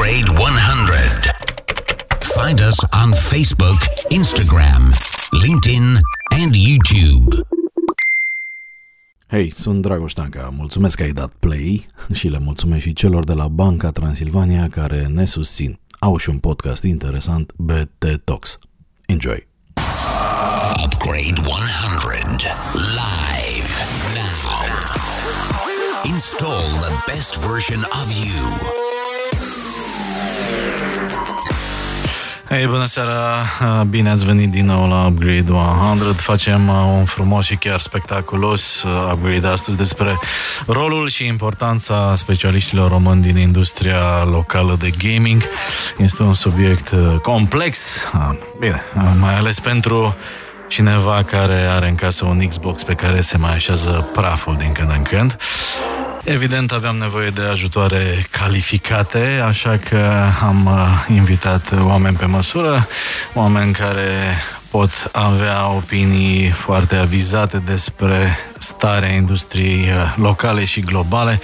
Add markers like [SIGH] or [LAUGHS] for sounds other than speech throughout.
Upgrade 100. Find us on Facebook, Instagram, LinkedIn, and YouTube. Hei, sunt Dragoș Tanca. Mulțumesc că ai dat play și le mulțumesc și celor de la Banca Transilvania care ne susțin. Au și un podcast interesant, BT Talks. Enjoy! Upgrade 100. Live now. Install the best version of you. Hei, bună seara! Bine ați venit din nou la Upgrade 100. Facem uh, un frumos și chiar spectaculos uh, upgrade astăzi despre rolul și importanța specialiștilor români din industria locală de gaming. Este un subiect uh, complex, bine, mai ales pentru cineva care are în casă un Xbox pe care se mai așează praful din când în când. Evident, aveam nevoie de ajutoare calificate, așa că am uh, invitat oameni pe măsură, oameni care pot avea opinii foarte avizate despre starea industriei uh, locale și globale.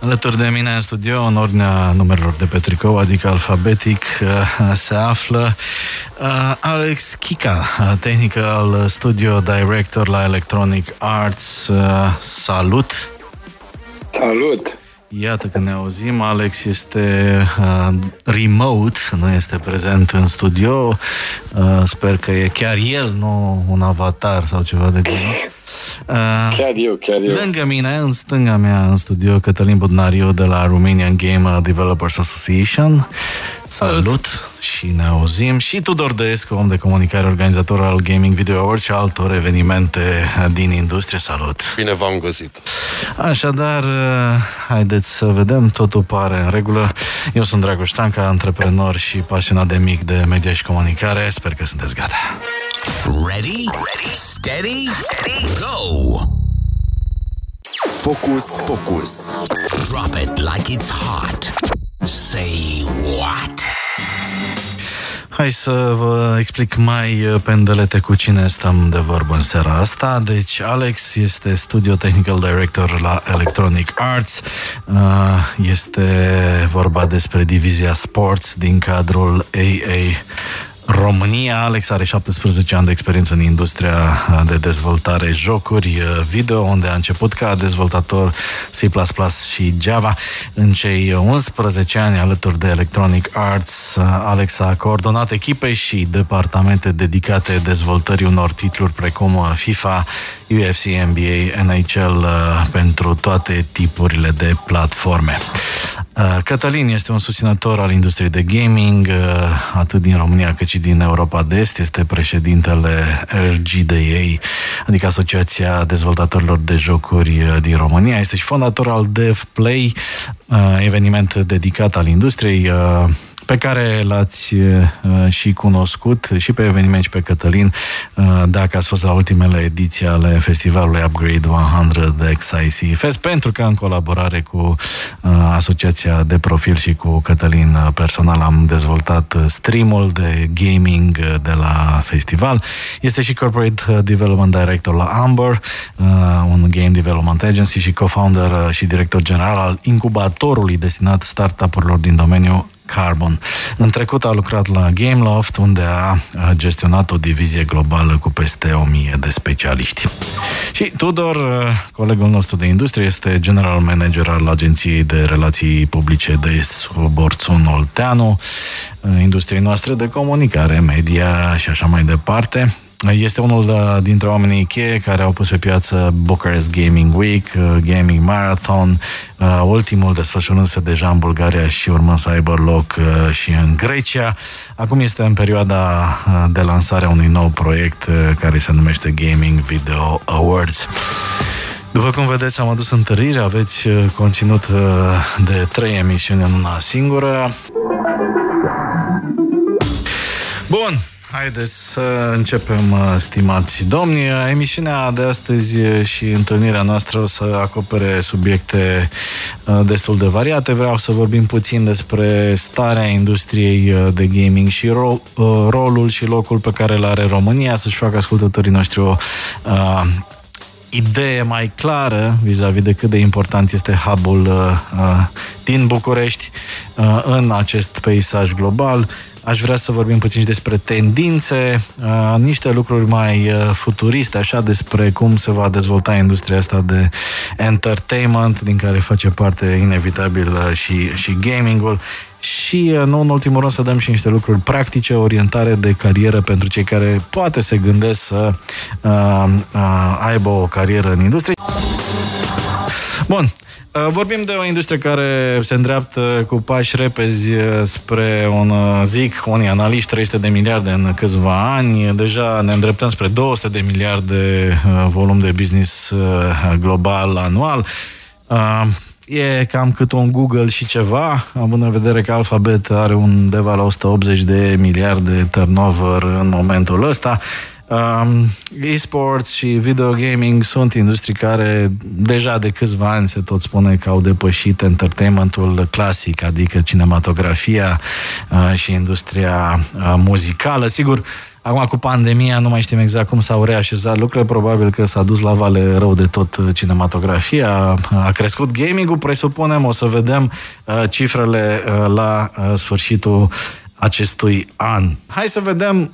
Alături de mine în studio, în ordinea numerelor de pe tricou, adică alfabetic, uh, se află Alex Kika, tehnical studio director la Electronic Arts. Salut! Salut! Iată că ne auzim, Alex este uh, remote, nu este prezent în studio. Uh, sper că e chiar el, nu un avatar sau ceva de genul. Uh, chiar eu, chiar eu. Lângă mine, în stânga mea, în studio, Cătălin Budnariu de la Romanian Game Developers Association. Salut! Salut și ne auzim. Și Tudor Dăescu, om de comunicare, organizator al Gaming Video Awards și altor evenimente din industrie. Salut! Bine v-am găsit! Așadar, haideți să vedem, totul pare în regulă. Eu sunt Dragoș Tanca, antreprenor și pasionat de mic de media și comunicare. Sper că sunteți gata! Ready? Ready? Steady? Go! Focus, focus. Drop it like it's hot. Say what? Hai să vă explic mai pendelete cu cine stăm de vorbă în seara asta. Deci, Alex este Studio Technical Director la Electronic Arts. Este vorba despre divizia Sports din cadrul AA România. Alex are 17 ani de experiență în industria de dezvoltare jocuri uh, video, unde a început ca dezvoltator C++ și Java. În cei 11 ani alături de Electronic Arts, uh, Alex a coordonat echipe și departamente dedicate dezvoltării unor titluri precum uh, FIFA, UFC, NBA, NHL pentru toate tipurile de platforme. Cătălin este un susținător al industriei de gaming, atât din România cât și din Europa de Est, este președintele RGDA, adică Asociația Dezvoltatorilor de Jocuri uh, din România. Este și fondator al DevPlay, uh, eveniment dedicat al industriei uh, pe care l-ați uh, și cunoscut și pe eveniment și pe Cătălin, uh, dacă ați fost la ultimele ediții ale festivalului Upgrade 100 XIC Fest, pentru că în colaborare cu uh, Asociația de Profil și cu Cătălin personal am dezvoltat streamul de gaming de la festival. Este și Corporate Development Director la Amber, un game development agency și co-founder și director general al incubatorului destinat startup-urilor din domeniu Carbon. În trecut a lucrat la Gameloft, unde a gestionat o divizie globală cu peste 1000 de specialiști. Și Tudor, colegul nostru de industrie, este general manager al Agenției de Relații Publice de Borțun Olteanu, industriei noastre de comunicare, media și așa mai departe. Este unul uh, dintre oamenii cheie care au pus pe piață Bucharest Gaming Week, uh, Gaming Marathon, uh, ultimul desfășurându-se deja în Bulgaria și urmând să aibă loc și în Grecia. Acum este în perioada de lansare a unui nou proiect care se numește Gaming Video Awards. După cum vedeți, am adus întărire, aveți conținut de trei emisiuni în una singură. Bun, Haideți să începem, uh, stimați domni. Emisiunea de astăzi și întâlnirea noastră o să acopere subiecte uh, destul de variate. Vreau să vorbim puțin despre starea industriei uh, de gaming și ro- rolul și locul pe care îl are România, să-și facă ascultătorii noștri o idee mai clară vis-a-vis de cât de important este hub-ul uh, uh, din București uh, în acest peisaj global. Aș vrea să vorbim puțin și despre tendințe, uh, niște lucruri mai uh, futuriste, așa, despre cum se va dezvolta industria asta de entertainment, din care face parte inevitabil uh, și, și gamingul și, uh, nu în ultimul rând, să dăm și niște lucruri practice, orientare de carieră pentru cei care poate se gândesc să uh, uh, aibă o carieră în industrie. Bun, uh, Vorbim de o industrie care se îndreaptă cu pași repezi uh, spre un, zic, unii analiști, 300 de miliarde în câțiva ani. Deja ne îndreptăm spre 200 de miliarde volum de business global anual. E cam cât un Google și ceva, având în vedere că Alphabet are undeva la 180 de miliarde turnover în momentul ăsta. Um, e-sports și video gaming sunt industrii care deja de câțiva ani se tot spune că au depășit entertainmentul clasic, adică cinematografia uh, și industria uh, muzicală. Sigur, Acum cu pandemia nu mai știm exact cum s-au reașezat lucrurile, probabil că s-a dus la vale rău de tot cinematografia, a crescut gaming-ul, presupunem, o să vedem uh, cifrele uh, la uh, sfârșitul acestui an. Hai să vedem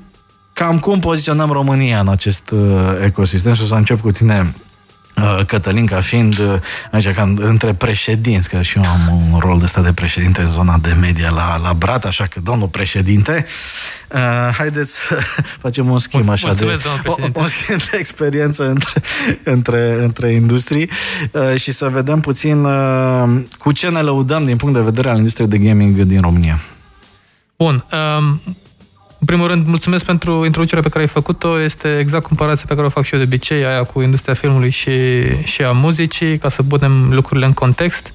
cam cum poziționăm România în acest uh, ecosistem și o să încep cu tine, uh, Cătălin, ca fiind uh, aici, ca între președinți, că și eu am un rol de ăsta de președinte în zona de media la, la Brat, așa că, domnul președinte, uh, haideți să [LAUGHS] facem un schimb așa Mulțumesc, de, o, un schimb de experiență între, între, între industrii uh, și să vedem puțin uh, cu ce ne lăudăm din punct de vedere al industriei de gaming din România. Bun. Um în primul rând, mulțumesc pentru introducerea pe care ai făcut-o. Este exact comparația pe care o fac și eu de obicei, aia cu industria filmului și, și a muzicii, ca să punem lucrurile în context.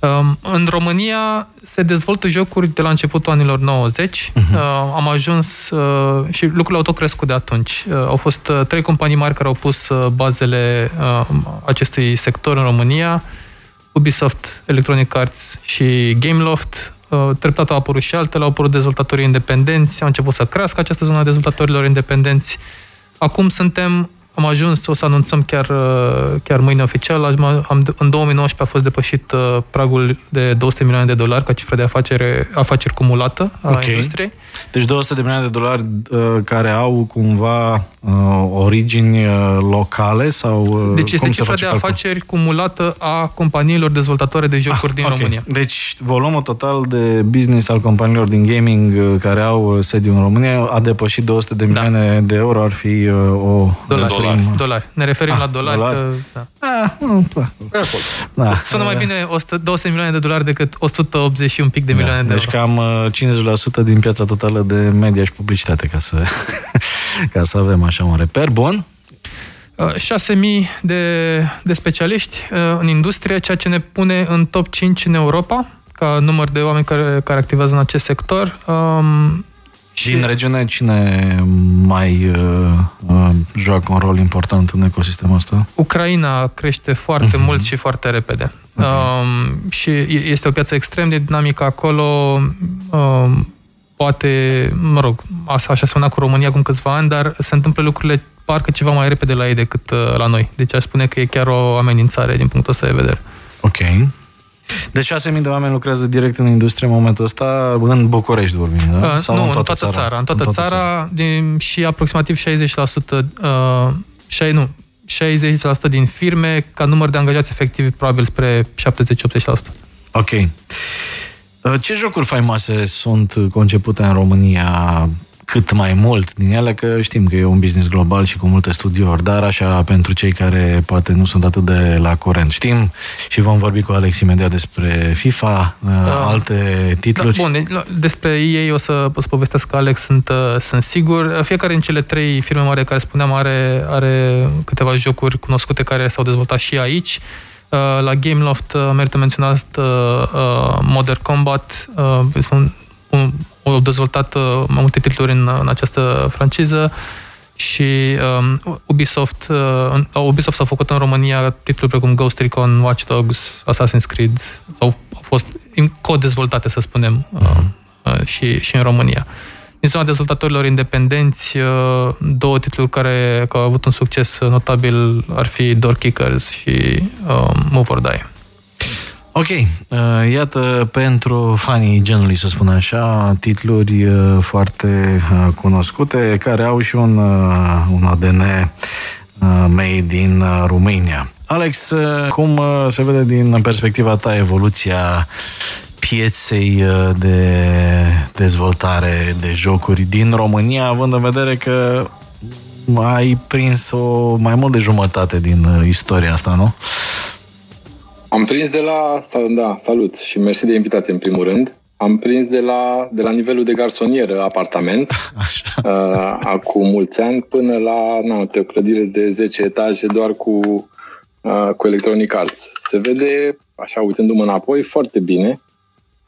Um, în România se dezvoltă jocuri de la începutul anilor 90. Uh-huh. Mhm. Uh, am ajuns uh, și lucrurile au tot crescut de atunci. Uh, au fost uh, trei companii mari care au pus uh, bazele uh, acestui sector în România. Ubisoft, Electronic Arts și Gameloft Uh, treptat au apărut și altele, au apărut dezvoltatorii independenți, au început să crească această zonă a dezvoltatorilor independenți. Acum suntem am ajuns, o să anunțăm chiar, uh, chiar mâine oficial, am, am, în 2019 a fost depășit uh, pragul de 200 milioane de dolari ca cifră de afacere, afaceri cumulată a okay. industriei. Deci 200 de milioane de dolari uh, care au cumva uh, origini uh, locale sau uh, Deci este cifra de calcul? afaceri cumulată a companiilor dezvoltatoare de jocuri ah, din okay. România. Deci volumul total de business al companiilor din gaming uh, care au uh, sediu în România a depășit 200 de da. milioane da. de euro, ar fi uh, o dolari dolari. dolari. Ne referim ah, la dolari. dolari. Că, da. Ah, nu, da. Sună mai bine 100, 200 milioane de dolari decât 180 și un pic de da. milioane de deci euro. Deci cam 50% din piața totală de media și publicitate, ca să, [LAUGHS] ca să avem așa un reper bun. 6.000 de, de specialiști în industrie, ceea ce ne pune în top 5 în Europa, ca număr de oameni care, care activează în acest sector. Um, și în regiune cine mai uh, uh, joacă un rol important în ecosistemul ăsta? Ucraina crește foarte uh-huh. mult și foarte repede. Okay. Um, și este o piață extrem de dinamică acolo. Um, poate, mă rog, asta așa suna cu România acum câțiva ani, dar se întâmplă lucrurile parcă ceva mai repede la ei decât uh, la noi. Deci aș spune că e chiar o amenințare din punctul ăsta de vedere. Ok. Deci 6.000 de oameni lucrează direct în industrie în momentul ăsta, în București vorbim, da? Uh, Sau nu, în toată, în toată țara. țara. În toată, în toată țara, țara. Din, și aproximativ 60%, uh, 6, nu, 60% din firme, ca număr de angajați efectivi, probabil spre 70-80%. Ok. Uh, ce jocuri faimoase sunt concepute în România cât mai mult din ele, că știm că e un business global și cu multe studiouri, dar așa pentru cei care poate nu sunt atât de la curent. Știm și vom vorbi cu Alex imediat despre FIFA, da. alte titluri. Da, bun, despre ei o să, o să povestesc că Alex sunt, uh, sunt sigur. Fiecare din cele trei firme mari care spuneam are, are câteva jocuri cunoscute care s-au dezvoltat și aici. Uh, la Gameloft merită menționat Modern Combat, sunt un, au dezvoltat uh, mai multe titluri în, în această franciză și um, Ubisoft, uh, Ubisoft s-a făcut în România titluri precum Ghost Recon, Watch Dogs, Assassin's Creed, sau au fost co-dezvoltate, să spunem, uh, uh, și, și în România. Din zona dezvoltatorilor independenți, uh, două titluri care, care au avut un succes notabil ar fi Door Kickers și uh, Move or Die. Ok, uh, iată pentru fanii genului, să spun așa, titluri uh, foarte uh, cunoscute, care au și un, un ADN made in Romania. Alex, cum se vede din perspectiva ta evoluția pieței de dezvoltare de jocuri din România, având în vedere că ai prins o mai mult de jumătate din istoria asta, nu? Am prins de la, da, salut și mersi de invitație în primul rând. Am prins de la, de la nivelul de garsonieră apartament, [LAUGHS] Așa. Uh, acum mulți ani, până la na, o clădire de 10 etaje doar cu, uh, cu Electronic Arts. Se vede, așa uitându-mă înapoi, foarte bine.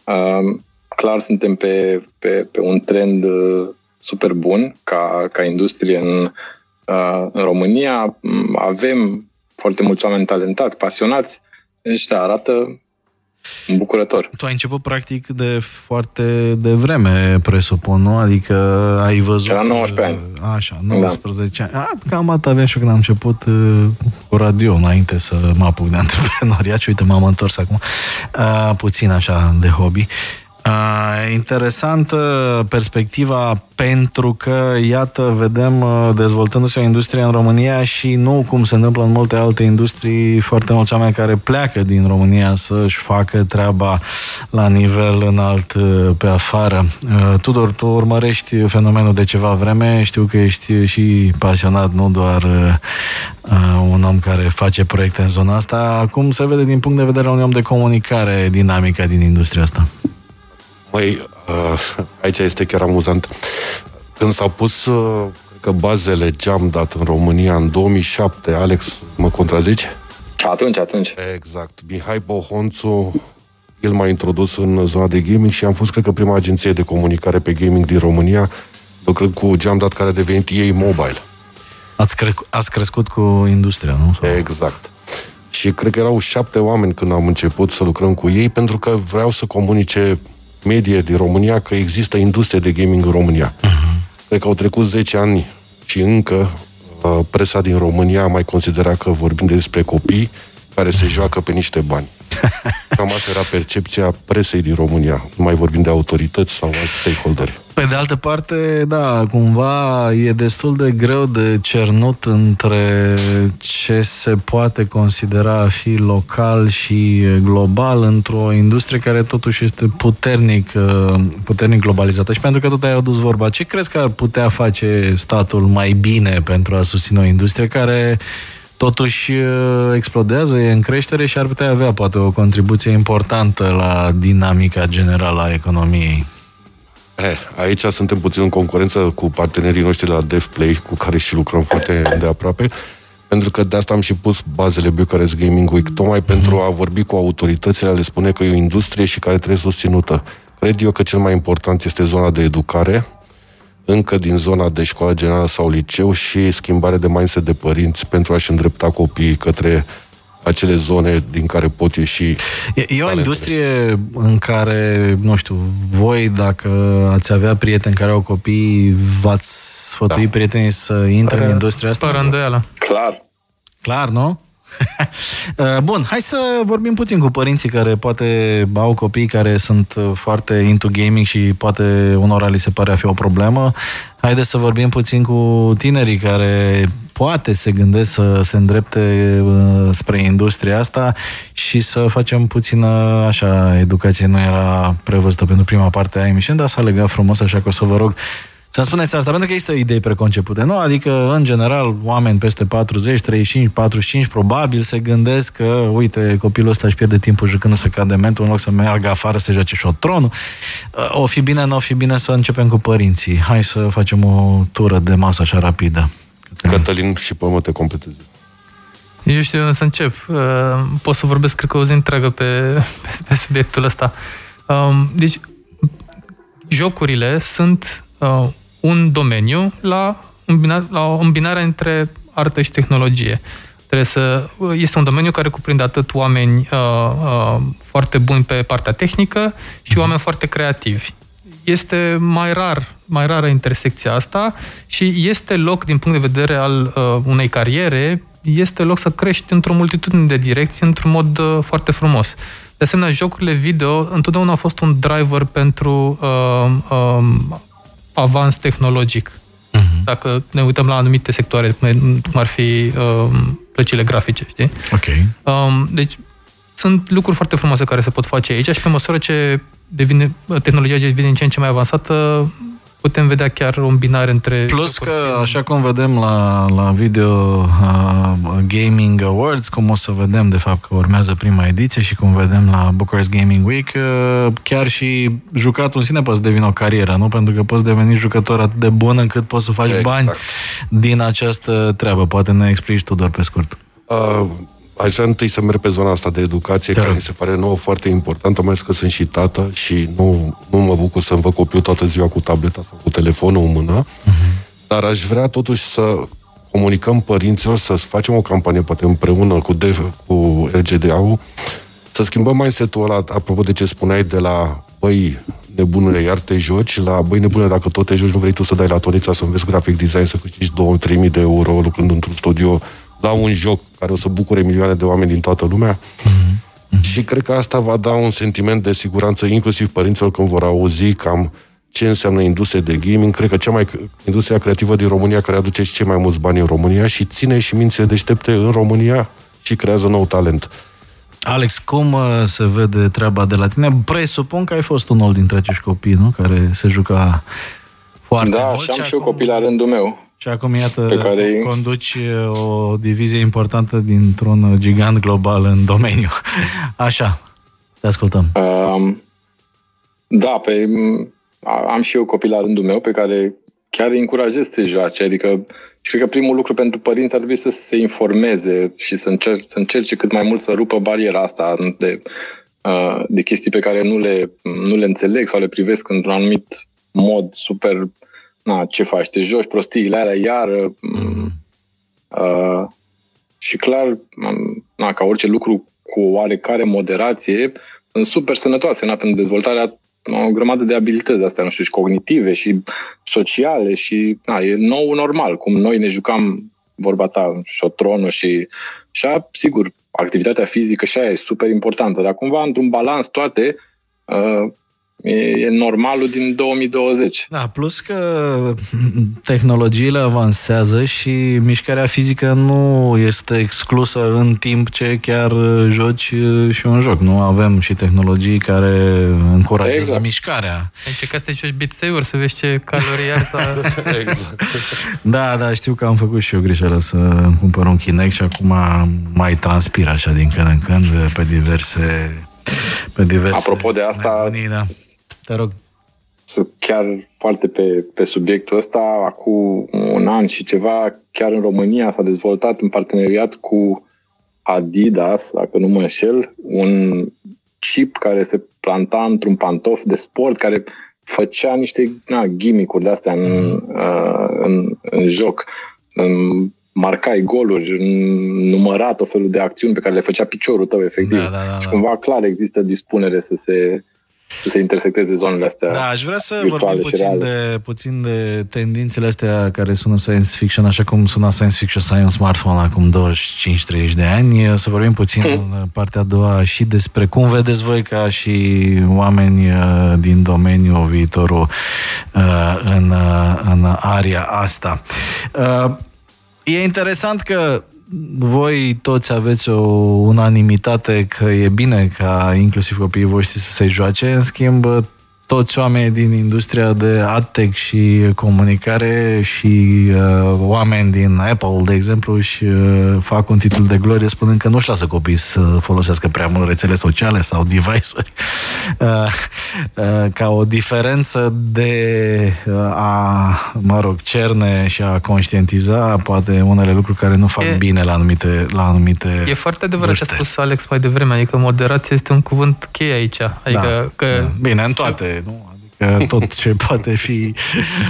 Uh, clar suntem pe, pe, pe un trend uh, super bun ca, ca industrie în, uh, în România. Avem foarte mulți oameni talentați, pasionați, deci, da, arată îmbucurător. Tu ai început practic de foarte de vreme, presupun, nu? Adică ai văzut... Era 19 ani. Așa, 19 da. ani. A, cam atât aveam și eu când am început uh, cu radio, înainte să mă apuc de [LAUGHS] antreprenoriat și uite, m-am întors acum. Uh, puțin așa de hobby. Uh, interesantă perspectiva pentru că, iată, vedem uh, dezvoltându-se o industrie în România și nu cum se întâmplă în multe alte industrii, foarte mulți oameni care pleacă din România să-și facă treaba la nivel înalt uh, pe afară. Uh, Tudor, tu urmărești fenomenul de ceva vreme, știu că ești și pasionat, nu doar un om care face proiecte în zona asta. Cum se vede din punct de vedere un om de comunicare dinamica din industria asta? Măi, uh, aici este chiar amuzant. Când s-au pus uh, că bazele geam dat în România în 2007, Alex, mă contrazici? Atunci, atunci. Exact. Mihai Bohonțu, el m-a introdus în zona de gaming și am fost, cred că, prima agenție de comunicare pe gaming din România, lucrând cu geam dat care a devenit ei mobile. Ați, cre- ați crescut cu industria, nu? Exact. Și cred că erau șapte oameni când am început să lucrăm cu ei, pentru că vreau să comunice medie din România că există industrie de gaming în România. Uh-huh. Cred că au trecut 10 ani și încă uh, presa din România mai considera că vorbim despre copii care se joacă pe niște bani. [LAUGHS] Cam asta era percepția presei din România. Nu mai vorbim de autorități sau alți stakeholderi. Pe de altă parte, da, cumva e destul de greu de cernut între ce se poate considera a fi local și global într-o industrie care totuși este puternic, uh, puternic globalizată. Și pentru că tot ai adus vorba, ce crezi că ar putea face statul mai bine pentru a susține o industrie care totuși uh, explodează, e în creștere și ar putea avea poate o contribuție importantă la dinamica generală a economiei. Eh, aici suntem puțin în concurență cu partenerii noștri la DevPlay, cu care și lucrăm foarte de aproape, pentru că de asta am și pus bazele Bucharest Gaming Week, tocmai mm-hmm. pentru a vorbi cu autoritățile, a le spune că e o industrie și care trebuie susținută. Cred eu că cel mai important este zona de educare, încă din zona de școală generală sau liceu și schimbare de mindset de părinți pentru a-și îndrepta copiii către acele zone din care pot ieși E, e o talentele. industrie în care, nu știu, voi, dacă ați avea prieteni care au copii, v-ați sfătui da. prietenii să intre Pare, în industria asta? Fără îndoială. Clar. Clar, nu? [LAUGHS] Uh, bun, hai să vorbim puțin cu părinții care poate au copii care sunt uh, foarte into gaming și poate unora li se pare a fi o problemă. Haideți să vorbim puțin cu tinerii care poate se gândesc să se îndrepte uh, spre industria asta și să facem puțină așa educație. Nu era prevăzută pentru prima parte a emisiunii, dar s-a legat frumos, așa că o să vă rog să spuneți asta, pentru că există idei preconcepute, nu? Adică, în general, oameni peste 40, 35, 45, probabil se gândesc că, uite, copilul ăsta își pierde timpul jucând să cade mentul, în loc să meargă afară să joace șotronul. O fi bine, nu o fi bine să începem cu părinții. Hai să facem o tură de masă așa rapidă. Cătălin, și pe mă te completezi. Eu știu să încep. Uh, pot să vorbesc, cred că o zi întreagă pe, pe, [LAUGHS] pe subiectul ăsta. Um, deci, jocurile sunt uh, un domeniu la, îmbina, la o îmbinare între artă și tehnologie. Trebuie să, este un domeniu care cuprinde atât oameni uh, uh, foarte buni pe partea tehnică și mhm. oameni foarte creativi. este mai rar, mai rară intersecția asta și este loc, din punct de vedere al uh, unei cariere, este loc să crești într-o multitudine de direcții, într-un mod uh, foarte frumos. De asemenea, jocurile video întotdeauna au fost un driver pentru uh, uh, avans tehnologic. Uh-huh. Dacă ne uităm la anumite sectoare, cum ar fi uh, plăcile grafice, știi? Ok. Um, deci, sunt lucruri foarte frumoase care se pot face aici și pe măsură ce devine, tehnologia devine în ce în ce mai avansată, putem vedea chiar o îmbinare între... Plus că, așa cum vedem la, la Video uh, Gaming Awards, cum o să vedem, de fapt, că urmează prima ediție și cum vedem la Bucharest Gaming Week, uh, chiar și jucatul în sine poate să devină o carieră, nu? Pentru că poți deveni jucător atât de bun încât poți să faci exact. bani din această treabă. Poate ne explici tu doar pe scurt. Uh, aș vrea întâi să merg pe zona asta de educație, care mi se pare nouă foarte importantă, mai ales că sunt și tată și nu, nu mă bucur să-mi văd copilul toată ziua cu tableta sau cu telefonul în mână, uh-huh. dar aș vrea totuși să comunicăm părinților, să facem o campanie, poate împreună cu, DF, cu RGDA-ul, să schimbăm mindset-ul ăla, apropo de ce spuneai, de la băi, nebunule, iar te joci, la băi, nebunule, dacă tot te joci, nu vrei tu să dai la Tonița să înveți grafic design, să câștigi 2-3 de euro lucrând într-un studio la un joc care o să bucure milioane de oameni din toată lumea. Mm-hmm. Și cred că asta va da un sentiment de siguranță, inclusiv părinților când vor auzi cam ce înseamnă industria de gaming. Cred că cea mai industria creativă din România care aduce și cei mai mulți bani în România și ține și mințile deștepte în România și creează nou talent. Alex, cum uh, se vede treaba de la tine? Presupun că ai fost unul dintre acești copii, nu? Care se juca foarte da, mult. și am și eu copii la rândul meu. Și acum, iată, pe care... conduci o divizie importantă dintr-un gigant global în domeniu. [LAUGHS] Așa, te ascultăm. Um, da, pe, am și eu copii la rândul meu pe care chiar îi încurajez să joace. Adică, și cred că primul lucru pentru părinți ar trebui să se informeze și să, încerce, să încerce cât mai mult să rupă bariera asta de, de chestii pe care nu le, nu le înțeleg sau le privesc într-un anumit mod super na, ce faci, te joci prostiile alea iar mm. uh, și clar, na, ca orice lucru cu oarecare moderație, sunt super sănătoase na, pentru dezvoltarea o grămadă de abilități de astea, nu știu, și cognitive și sociale și na, e nou normal, cum noi ne jucam vorba ta, șotronul și așa, sigur, activitatea fizică și aia e super importantă, dar cumva într-un balans toate, uh, E, e normalul din 2020. Da, plus că tehnologiile avansează și mișcarea fizică nu este exclusă în timp ce chiar joci și un joc. Nu avem și tehnologii care încurajează exact. mișcarea. Deci că să te joci Beat să vezi ce calorii ai să... exact. [LAUGHS] Da, da, știu că am făcut și eu greșeală să cumpăr un Kinect și acum mai transpir așa din când în când pe diverse pe diverse Apropo de asta, nebunii, da. Te rog. Chiar foarte pe, pe subiectul ăsta, acum un an și ceva, chiar în România s-a dezvoltat în parteneriat cu Adidas, dacă nu mă înșel, un chip care se planta într-un pantof de sport care făcea niște na, gimmick-uri de-astea în, mm. uh, în, în joc. În, marcai goluri, numărat o felul de acțiuni pe care le făcea piciorul tău, efectiv. Da, da, da, da. Și cumva clar există dispunere să se să se intersecteze zonele astea Da, aș vrea să vorbim puțin de, puțin de tendințele astea care sună science fiction, așa cum suna science fiction să ai un smartphone acum 25-30 de ani. Să vorbim puțin hmm. [LAUGHS] în partea a doua și despre cum vedeți voi ca și oameni uh, din domeniul viitorul uh, în, uh, în aria asta. E interesant că voi toți aveți o unanimitate că e bine ca inclusiv copiii voștri să se joace, în schimb toți oamenii din industria de adtech și comunicare și uh, oameni din Apple, de exemplu, și uh, fac un titlu de glorie spunând că nu-și lasă copiii să folosească prea mult rețele sociale sau device-uri. [LAUGHS] Uh, uh, ca o diferență de uh, a, mă rog, cerne și a conștientiza poate unele lucruri care nu fac e, bine la anumite la anumite E foarte adevărat ce a spus Alex mai devreme, adică moderația este un cuvânt cheie aici. Adică da, că da. Bine, în toate nu? Adică tot ce [LAUGHS] poate fi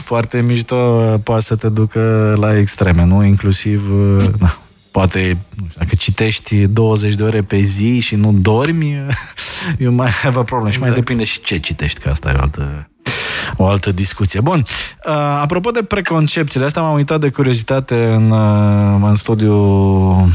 foarte mișto poate să te ducă la extreme, nu? Inclusiv, na, poate, nu știu, dacă citești 20 de ore pe zi și nu dormi, [LAUGHS] eu mai avea probleme. Exact. Și mai exact. depinde și ce citești, că asta e o altă, o altă discuție. Bun, uh, apropo de preconcepțiile, asta m-am uitat de curiozitate în, uh, în studiu uh,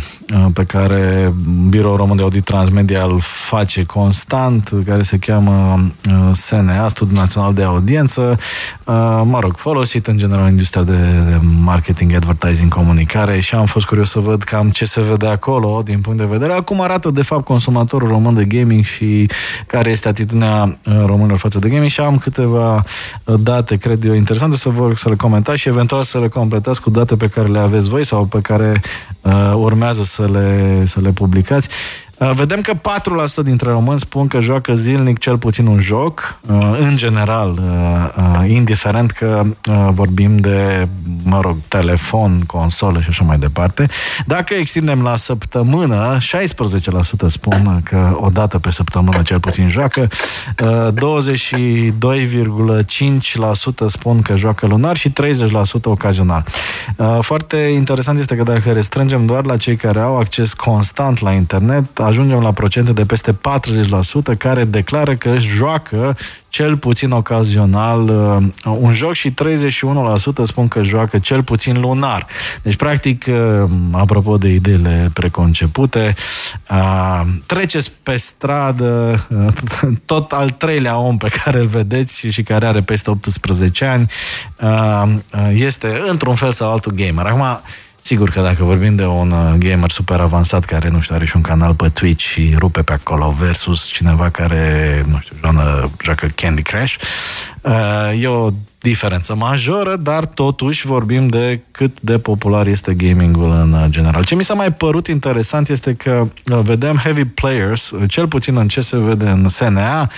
pe care Biroul Român de Audit Transmedia îl face constant, care se cheamă uh, SNA, Studiul Național de Audiență, uh, mă rog, folosit în general în industria de, de marketing, advertising, comunicare și am fost curios să văd cam ce se vede acolo din punct de vedere, cum arată de fapt consumatorul român de gaming și care este atitudinea uh, românilor față de gaming și am câteva uh, date, cred eu, interesante să vă să le comentați și eventual să le completați cu date pe care le aveți voi sau pe care uh, urmează să le, să le publicați. Uh, vedem că 4% dintre români spun că joacă zilnic cel puțin un joc, uh, în general, uh, indiferent că vorbim de, mă rog, telefon, consolă și așa mai departe. Dacă extindem la săptămână, 16% spun că o dată pe săptămână cel puțin joacă, 22,5% spun că joacă lunar și 30% ocazional. Foarte interesant este că dacă restrângem doar la cei care au acces constant la internet, ajungem la procente de peste 40% care declară că își joacă cel puțin ocazional uh, un joc și 31% spun că joacă cel puțin lunar. Deci, practic, uh, apropo de ideile preconcepute, uh, treceți pe stradă uh, [LAUGHS] tot al treilea om pe care îl vedeți și care are peste 18 ani uh, uh, este într-un fel sau altul gamer. Acum, Sigur că dacă vorbim de un uh, gamer super avansat care, nu știu, are și un canal pe Twitch și rupe pe acolo versus cineva care, nu știu, joană, joacă Candy Crush, uh, e o diferență majoră, dar totuși vorbim de cât de popular este gamingul în uh, general. Ce mi s-a mai părut interesant este că vedem heavy players, cel puțin în ce se vede în SNA,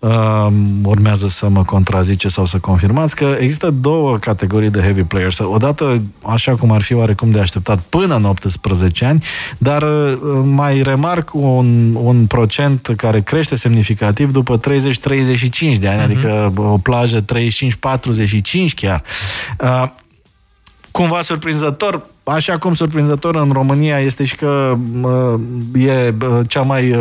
uh, urmează să mă contrazice sau să confirmați că există două categorii de heavy players. Odată, așa cum ar fi oarecum de așteptat, până în 18 ani, dar uh, mai remarc un, un procent care crește semnificativ după 30-35 de ani, uh-huh. adică o plajă 35-45 chiar. Uh, cumva surprinzător, așa cum surprinzător în România este și că uh, e cea mai uh,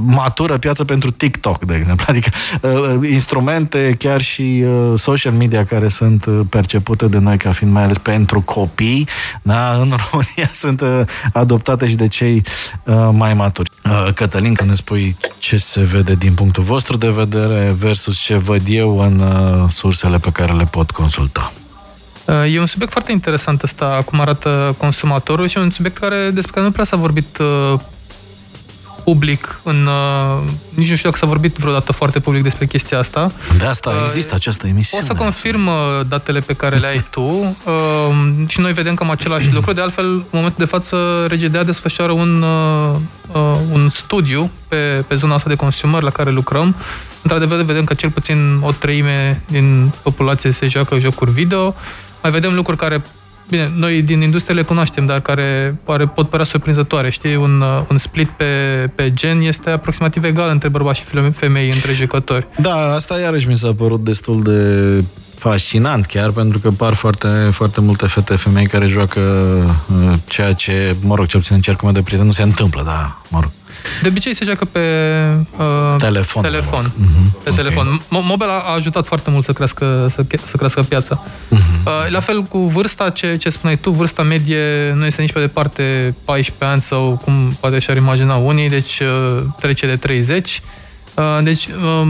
matură piață pentru TikTok, de exemplu. [LAUGHS] Adică uh, instrumente, chiar și uh, social media care sunt percepute de noi ca fiind mai ales pentru copii, da? [LAUGHS] în România sunt uh, adoptate și de cei uh, mai maturi. Uh, Cătălin, când ne spui ce se vede din punctul vostru de vedere versus ce văd eu în uh, sursele pe care le pot consulta. E un subiect foarte interesant ăsta, cum arată consumatorul și un subiect care, despre care nu prea s-a vorbit uh, public în... Uh, nici nu știu dacă s-a vorbit vreodată foarte public despre chestia asta. De asta uh, există această emisiune. O să confirm uh, datele pe care le ai tu uh, și noi vedem cam același lucru. De altfel, în momentul de față, RGDA desfășoară un, uh, uh, un studiu pe, pe zona asta de consumări la care lucrăm. Într-adevăr, vedem că cel puțin o treime din populație se joacă jocuri video mai vedem lucruri care Bine, noi din industrie le cunoaștem, dar care pare, pot părea surprinzătoare. Știi, un, un split pe, pe gen este aproximativ egal între bărbați și femei, între jucători. Da, asta iarăși mi s-a părut destul de fascinant chiar, pentru că par foarte, foarte multe fete femei care joacă uh, ceea ce, mă rog, ce obțin în cercul meu de prieten, nu se întâmplă, da, mă rog. De obicei se joacă pe uh, telefon. telefon. Uh-huh. Pe okay. telefon. Mobile a ajutat foarte mult să crească, să, să crească piața. Uh-huh. Uh, la fel cu vârsta, ce, ce spuneai tu, vârsta medie nu este nici pe departe 14 ani sau cum poate și-ar imagina unii, deci uh, trece de 30. Uh, deci uh,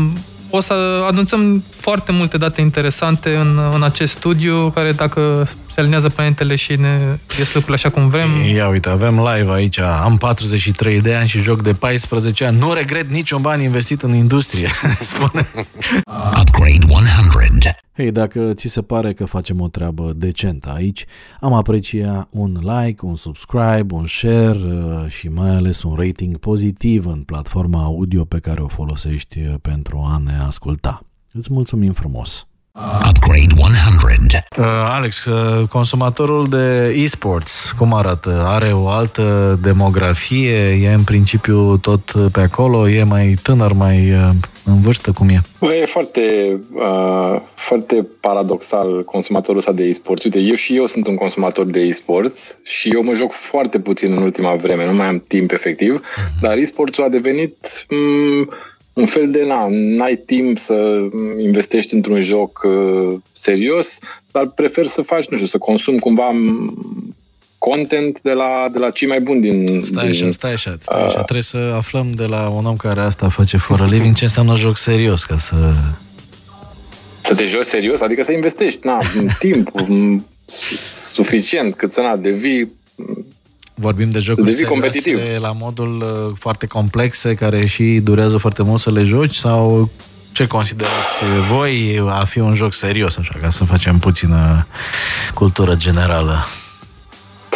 o să anunțăm foarte multe date interesante în, în acest studiu, care dacă se alinează planetele și ne ies lucrurile așa cum vrem. Ia uite, avem live aici, am 43 de ani și joc de 14 ani. Nu regret niciun bani investit în industrie, [LAUGHS] spune. Upgrade 100. Hei, dacă ți se pare că facem o treabă decentă aici, am aprecia un like, un subscribe, un share uh, și mai ales un rating pozitiv în platforma audio pe care o folosești uh, pentru a ne asculta. Îți mulțumim frumos! Upgrade 100. Uh, Alex, uh, consumatorul de e-sports, cum arată? Are o altă demografie? E în principiu tot pe acolo? E mai tânăr, mai uh, în vârstă? Cum e? Bă, e foarte, uh, foarte paradoxal consumatorul ăsta de e-sports. Uite, eu și eu sunt un consumator de e-sports și eu mă joc foarte puțin în ultima vreme, nu mai am timp efectiv, uh-huh. dar e-sportsul a devenit... M- un fel de, na, n-ai timp să investești într-un joc uh, serios, dar prefer să faci, nu știu, să consumi cumva content de la, de la cei mai buni din... Stai din, așa, stai așa, stai așa. Uh, Trebuie să aflăm de la un om care asta face for a living ce înseamnă joc serios, ca să... Să te joci serios? Adică să investești, na, timp [LAUGHS] suficient cât să na, devii Vorbim de jocuri serioase competitiv. la modul uh, foarte complexe, care și durează foarte mult să le joci, sau ce considerați voi a fi un joc serios, așa, ca să facem puțină cultură generală?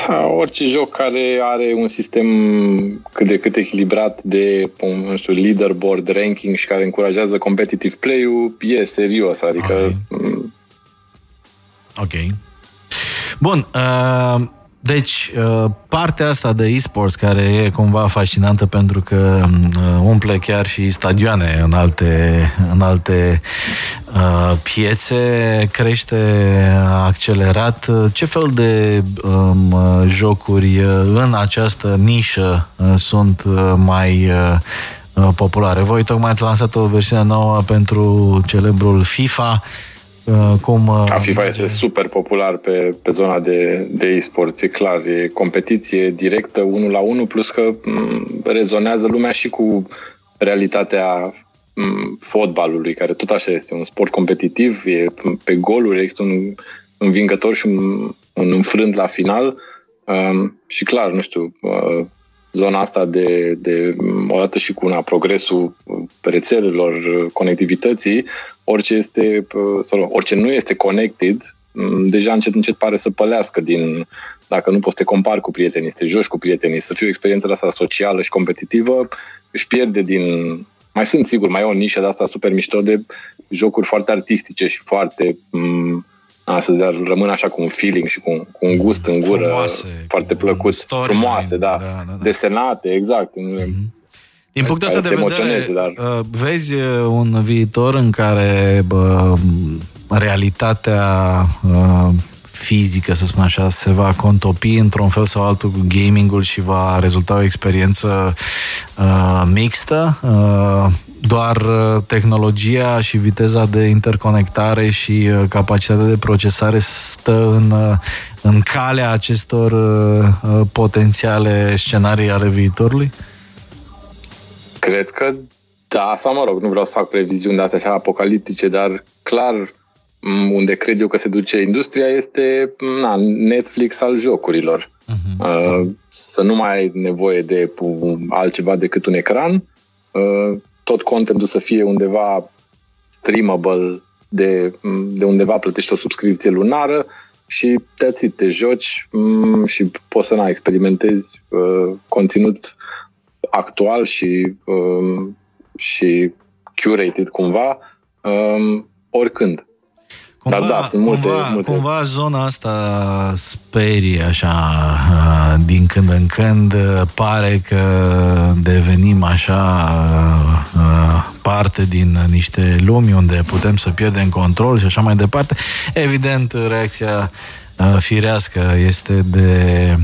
Da, orice joc care are un sistem cât de cât echilibrat de un nu știu, leaderboard, ranking și care încurajează competitive play-ul, e serios, adică... Ok. Mm. okay. Bun, uh, deci, uh, partea asta de e-sports, care e cumva fascinantă pentru că uh, umple chiar și stadioane în alte, în alte uh, piețe, crește accelerat. Ce fel de um, jocuri în această nișă sunt mai populare? Voi tocmai ați lansat o versiune nouă pentru celebrul FIFA. Uh, cum... Uh, FIFA este super popular pe, pe zona de, de e-sport, e clar, e competiție directă, unul la unul, plus că m- mm, rezonează lumea și cu realitatea m- mm, fotbalului, care tot așa este un sport competitiv, e pe goluri, există un învingător și un, un înfrânt la final. Um, și clar, nu știu, uh, zona asta de, de odată și cu una, progresul rețelelor, conectivității, orice, este, sau orice nu este connected, deja încet încet pare să pălească din, dacă nu poți să te compari cu prietenii, să te joci cu prietenii, să fie o experiență asta socială și competitivă, își pierde din... Mai sunt, sigur, mai e o nișă de asta super mișto de jocuri foarte artistice și foarte m- să rămân așa cu un feeling și cu, cu un gust în gură frumoase, foarte plăcut. Frumoase, da. Da, da, da. Desenate, exact. Mm-hmm. Din punctul ăsta de vedere, dar... Uh, vezi uh, un viitor în care bă, realitatea uh, fizică, să spun așa, se va contopi într-un fel sau altul cu gamingul și va rezulta o experiență uh, mixtă. Uh, doar uh, tehnologia și viteza de interconectare și uh, capacitatea de procesare stă în, uh, în calea acestor potențiale scenarii ale viitorului? Cred că da, sau mă rog, nu vreau să fac previziuni de astea așa apocaliptice, dar clar unde cred eu că se duce industria este na, Netflix al jocurilor. Uh-huh. Uh, să nu mai ai nevoie de altceva decât un ecran, uh, tot contentul să fie undeva streamable, de, de undeva plătești o subscripție lunară și te te joci mm, și poți să na, experimentezi uh, conținut actual și, um, și curated cumva um, oricând. Cumva, Dar da, sunt multe, cumva, multe. cumva zona asta sperie așa din când în când pare că devenim așa parte din niște lumi unde putem să pierdem control și așa mai departe. Evident, reacția firească este de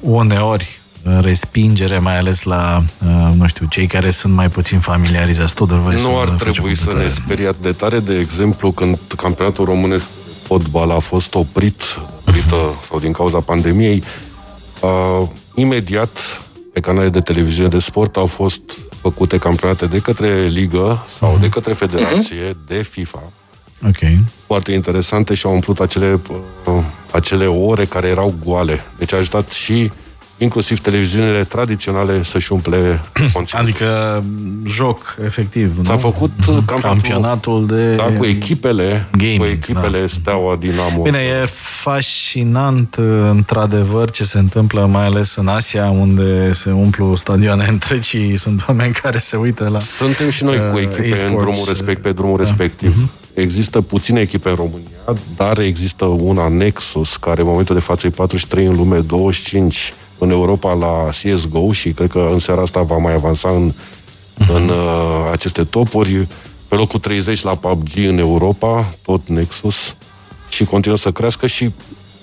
uneori respingere, mai ales la, uh, nu știu, cei care sunt mai puțin familiarizați. Tot nu ar trebui să ne speriat de tare. De exemplu, când campionatul românesc fotbal a fost oprit, oprită, uh-huh. sau din cauza pandemiei, uh, imediat pe canale de televiziune de sport au fost făcute campionate de către ligă sau uh-huh. de către federație, uh-huh. de FIFA. Ok. Foarte interesante și au umplut acele, uh, acele ore care erau goale. Deci a ajutat și inclusiv televiziunile tradiționale să-și umple [CLEARS THROAT] conținutul. Adică joc, efectiv, S-a nu? făcut mm-hmm. campionatul de... Da, cu echipele, gaming, cu echipele da. Steaua, Dinamo. Bine, e fascinant, într-adevăr, ce se întâmplă, mai ales în Asia, unde se umplu stadioane [LAUGHS] întregi și sunt oameni care se uită la Suntem și noi cu uh, echipe uh, în drumul, respect, pe drumul da. respectiv. Mm-hmm. Există puține echipe în România, dar există una Nexus, care în momentul de față e 43 în lume, 25 în Europa la CSGO și cred că în seara asta va mai avansa în, uh-huh. în uh, aceste topuri. Pe locul 30 la PUBG în Europa, tot Nexus, și continuă să crească și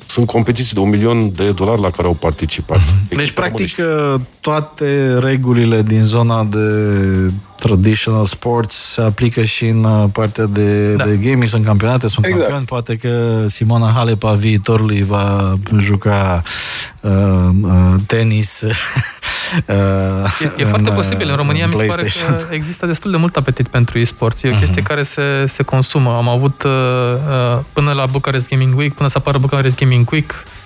sunt competiții de un milion de dolari la care au participat. Uh-huh. Deci, practic, românești. Uh, toate regulile din zona de traditional sports se aplică și în uh, partea de, da. de gaming, sunt campionate, sunt exact. campioni, poate că Simona Halep a viitorului va juca uh, uh, tenis [LAUGHS] Uh, e, e foarte posibil. În România mi se pare că există destul de mult apetit pentru e-sports. E o chestie uh-huh. care se, se consumă. Am avut uh, uh, până la Bucharest Gaming Week, până să apară Bucharest Gaming Week, uh,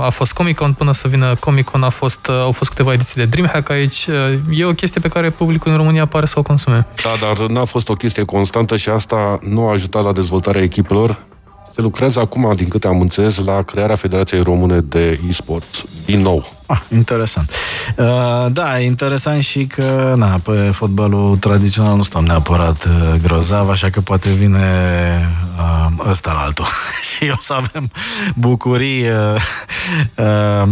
a fost Comic-Con, până să vină Comic-Con a fost, uh, au fost câteva ediții de DreamHack aici. Uh, e o chestie pe care publicul în România pare să o consume. Da, dar n-a fost o chestie constantă și asta nu a ajutat la dezvoltarea echipelor. Se lucrează acum, din câte am înțeles, la crearea Federației Române de e-sport. Din nou. Ah, interesant. Uh, da, interesant și că, na, pe fotbalul tradițional nu stăm neapărat uh, grozav, așa că poate vine uh, ăsta altul. [LAUGHS] și o să avem bucurii uh, uh,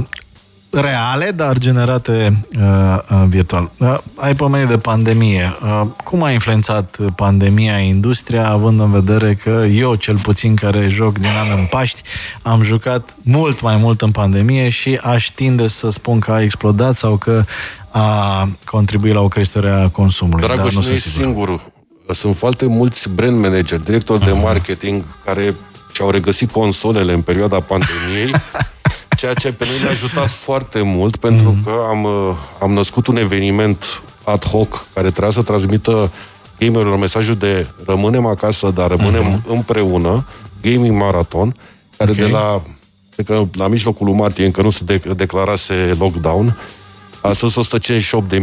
reale, dar generate uh, uh, virtual. Uh, ai pomenit de pandemie. Uh, cum a influențat pandemia industria, având în vedere că eu, cel puțin care joc din an în Paști, am jucat mult mai mult în pandemie și aș tinde să spun că a explodat sau că a contribuit la o creștere a consumului. Dragoș, nu, nu e singurul. Sunt foarte mulți brand manager, directori uh-huh. de marketing care și-au regăsit consolele în perioada pandemiei [LAUGHS] ceea ce pe noi ne-a ajutat foarte mult, pentru mm. că am, uh, am născut un eveniment ad hoc care trebuia să transmită gamerilor mesajul de rămânem acasă, dar rămânem mm-hmm. împreună, Gaming Marathon, care okay. de la, de că la mijlocul lui martie încă nu se de, declarase lockdown, Astăzi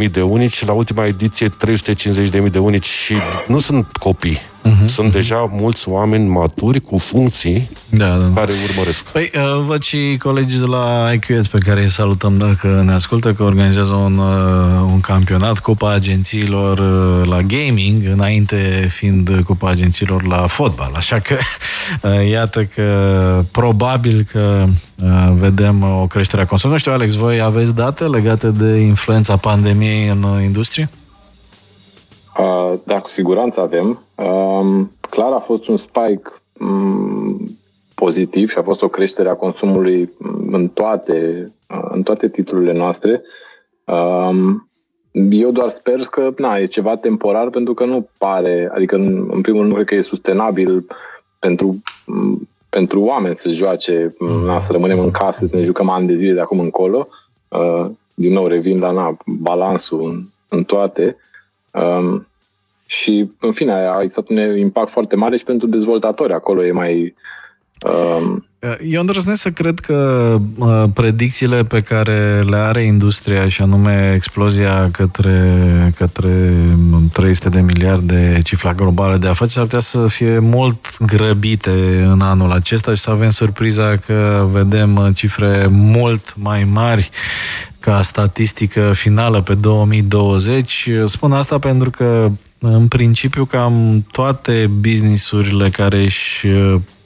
158.000 de unici, la ultima ediție 350.000 de unici și nu sunt copii. Uh-huh, Sunt uh-huh. deja mulți oameni maturi cu funcții da, da, da. care urmăresc. Păi, uh, văd și colegii de la IQS pe care îi salutăm dacă ne ascultă, că organizează un, uh, un campionat Cupa Agențiilor uh, la gaming, înainte fiind Cupa Agențiilor la fotbal. Așa că, [LAUGHS] iată că probabil că vedem o creștere a consumului. Nu știu, Alex, voi aveți date legate de influența pandemiei în industrie? Uh, da, cu siguranță avem. Uh, clar a fost un spike um, pozitiv și a fost o creștere a consumului în toate, uh, în toate titlurile noastre. Uh, eu doar sper că na, e ceva temporar pentru că nu pare, adică în, în primul rând nu cred că e sustenabil pentru, pentru oameni să joace, na, să rămânem în casă, să ne jucăm ani de zile de acum încolo. Uh, din nou revin la na, balansul în, în toate. Um, și, în fine, a existat un impact foarte mare și pentru dezvoltatori. Acolo e mai... Um... Eu îndrăznesc să cred că uh, predicțiile pe care le are industria și anume explozia către, către 300 de miliarde cifra globală de afaceri ar putea să fie mult grăbite în anul acesta și să avem surpriza că vedem cifre mult mai mari ca statistică finală pe 2020. Spun asta pentru că, în principiu, cam toate businessurile care își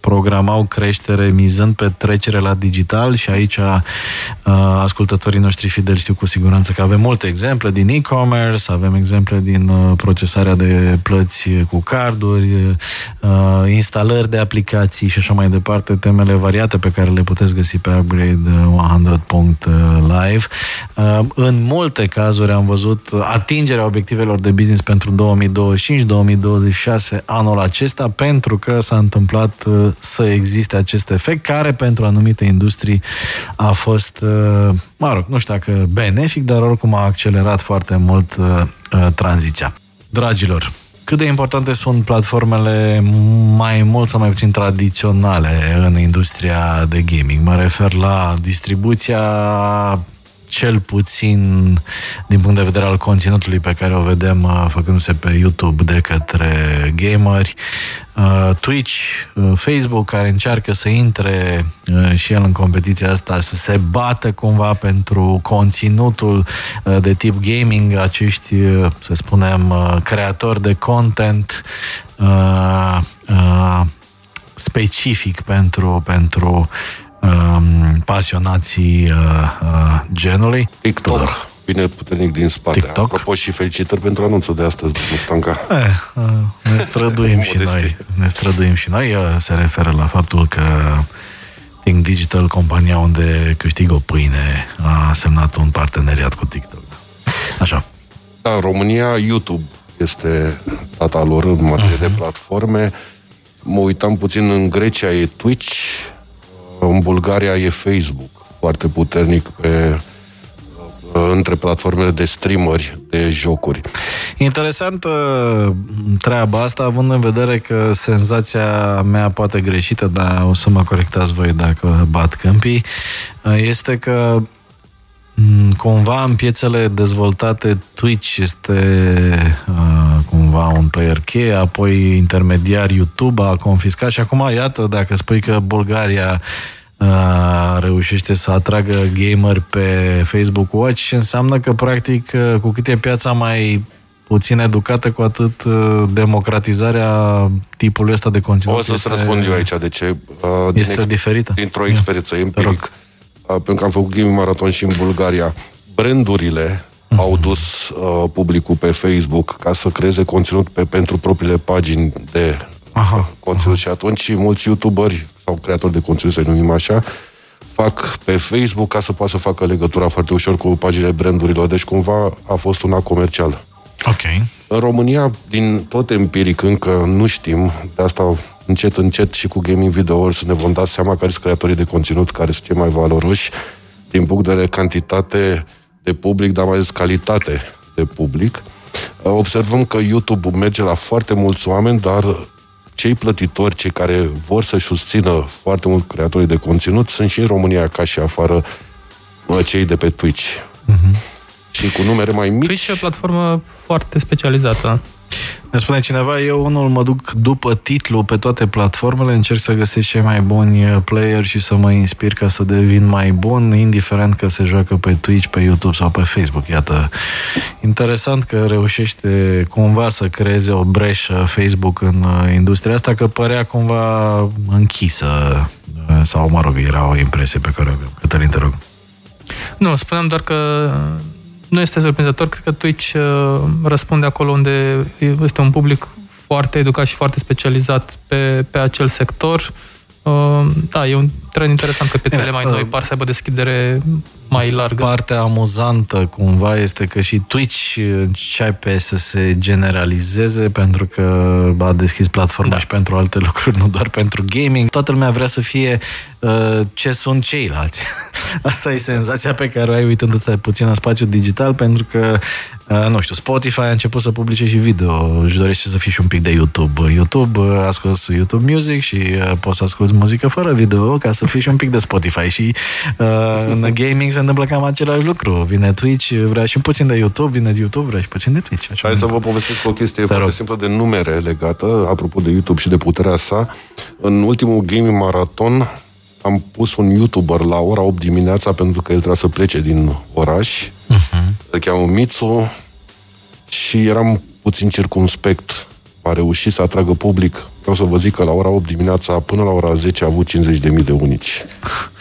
programau creștere mizând pe trecere la digital și aici uh, ascultătorii noștri fideli știu cu siguranță că avem multe exemple din e-commerce, avem exemple din uh, procesarea de plăți cu carduri, uh, instalări de aplicații și așa mai departe, temele variate pe care le puteți găsi pe Upgrade 100.live. În multe cazuri am văzut atingerea obiectivelor de business pentru 2025-2026 anul acesta pentru că s-a întâmplat să existe acest efect, care pentru anumite industrii a fost, uh, mă rog, nu știu dacă benefic, dar oricum a accelerat foarte mult uh, uh, tranziția. Dragilor, cât de importante sunt platformele mai mult sau mai puțin tradiționale în industria de gaming? Mă refer la distribuția cel puțin din punct de vedere al conținutului pe care o vedem uh, făcându-se pe YouTube de către gameri, uh, Twitch, uh, Facebook, care încearcă să intre și el în competiția asta, să se bată cumva pentru conținutul de tip gaming, acești, să spunem, creatori de content specific pentru, pentru um, pasionații uh, uh, genului. TikTok. Uh, Bine puternic din spate. TikTok. Apropo și felicitări pentru anunțul de astăzi, Mustanca. Eh, uh, ne străduim și noi. Ne străduim și noi. Uh, se referă la faptul că Think Digital, compania unde câștigă o pâine, a semnat un parteneriat cu TikTok. Așa. Da, în România, YouTube este tata lor în materie uh-huh. de platforme. Mă uitam puțin în Grecia e Twitch, în Bulgaria e Facebook, foarte puternic pe între platformele de streameri de jocuri. Interesant treaba asta, având în vedere că senzația mea poate greșită, dar o să mă corectați voi dacă bat câmpii, este că mm, cumva în piețele dezvoltate Twitch este uh, cumva un player cheie, apoi intermediar YouTube a confiscat și acum iată dacă spui că Bulgaria reușește să atragă gamer pe Facebook Watch, înseamnă că, practic, cu cât e piața mai puțin educată, cu atât democratizarea tipului ăsta de conținut O să-ți este, răspund eu aici de ce. Uh, este din ex- diferită. Dintr-o experiență Ia. empiric, uh, pentru că am făcut gaming maraton și în Bulgaria, brandurile uh-huh. au dus uh, publicul pe Facebook ca să creeze conținut pe, pentru propriile pagini de Aha. conținut Aha. și atunci mulți youtuberi sau creatori de conținut, să numim așa, fac pe Facebook ca să poată să facă legătura foarte ușor cu paginile brandurilor. Deci cumva a fost una comercială. Ok. În România, din tot empiric, încă nu știm, de asta încet, încet și cu gaming video să ne vom da seama care sunt creatorii de conținut, care sunt cei mai valoroși din punct de vedere cantitate de public, dar mai ales calitate de public. Observăm că YouTube merge la foarte mulți oameni, dar cei plătitori, cei care vor să-și susțină foarte mult creatorii de conținut, sunt și în România ca și afară cei de pe Twitch. Uh-huh. Și cu numere mai mici. Twitch e o platformă foarte specializată. Ne spune cineva, eu unul mă duc după titlu pe toate platformele, încerc să găsesc cei mai buni player și să mă inspir ca să devin mai bun, indiferent că se joacă pe Twitch, pe YouTube sau pe Facebook. Iată, interesant că reușește cumva să creeze o breșă Facebook în uh, industria asta, că părea cumva închisă uh, sau, mă rog, era o impresie pe care o aveam. Cătălin, te rog. Nu, spuneam doar că nu este surprinzător, cred că Twitch uh, răspunde acolo unde este un public foarte educat și foarte specializat pe, pe acel sector. Uh, da, e un trend interesant că piețele mai noi uh, par să aibă deschidere mai largă. Partea amuzantă cumva este că și Twitch începe să se generalizeze pentru că a deschis platforma da. și pentru alte [LAUGHS] lucruri, nu doar pentru gaming. Toată lumea vrea să fie uh, ce sunt ceilalți. [LAUGHS] Asta e senzația pe care o ai uitându-te puțin în spațiul digital, pentru că, uh, nu știu, Spotify a început să publice și video, își dorește să fie și un pic de YouTube. YouTube, uh, a scos YouTube Music și uh, poți să asculti muzică fără video ca să fii și un pic de Spotify și uh, în gaming se întâmplă cam același lucru. Vine Twitch, vrea și puțin de YouTube, vine de YouTube, vrea și puțin de Twitch. Așa Hai să vă povestesc o chestie foarte rog. simplă de numere legată, apropo de YouTube și de puterea sa. În ultimul gaming maraton am pus un YouTuber la ora 8 dimineața pentru că el trebuia să plece din oraș. Uh-huh. Se cheamă Mitsu și eram puțin circumspect. A reușit să atragă public. Vreau să vă zic că la ora 8 dimineața până la ora 10 a avut 50.000 de unici. [LAUGHS]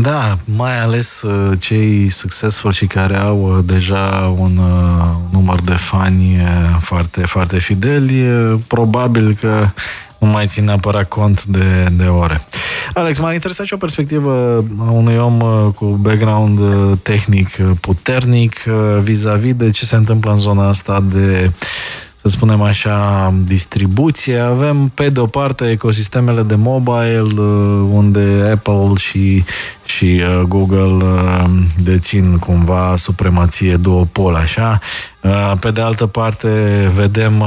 Da, mai ales uh, cei succesful și care au uh, deja un uh, număr de fani foarte, foarte fideli, probabil că nu mai țin neapărat cont de, de ore. Alex, m-a interesat și o perspectivă a unui om cu background tehnic puternic vis-a-vis de ce se întâmplă în zona asta de să spunem așa, distribuție. Avem, pe de o parte, ecosistemele de mobile, uh, unde Apple și, și uh, Google uh, dețin cumva supremație duopol, așa. Pe de altă parte, vedem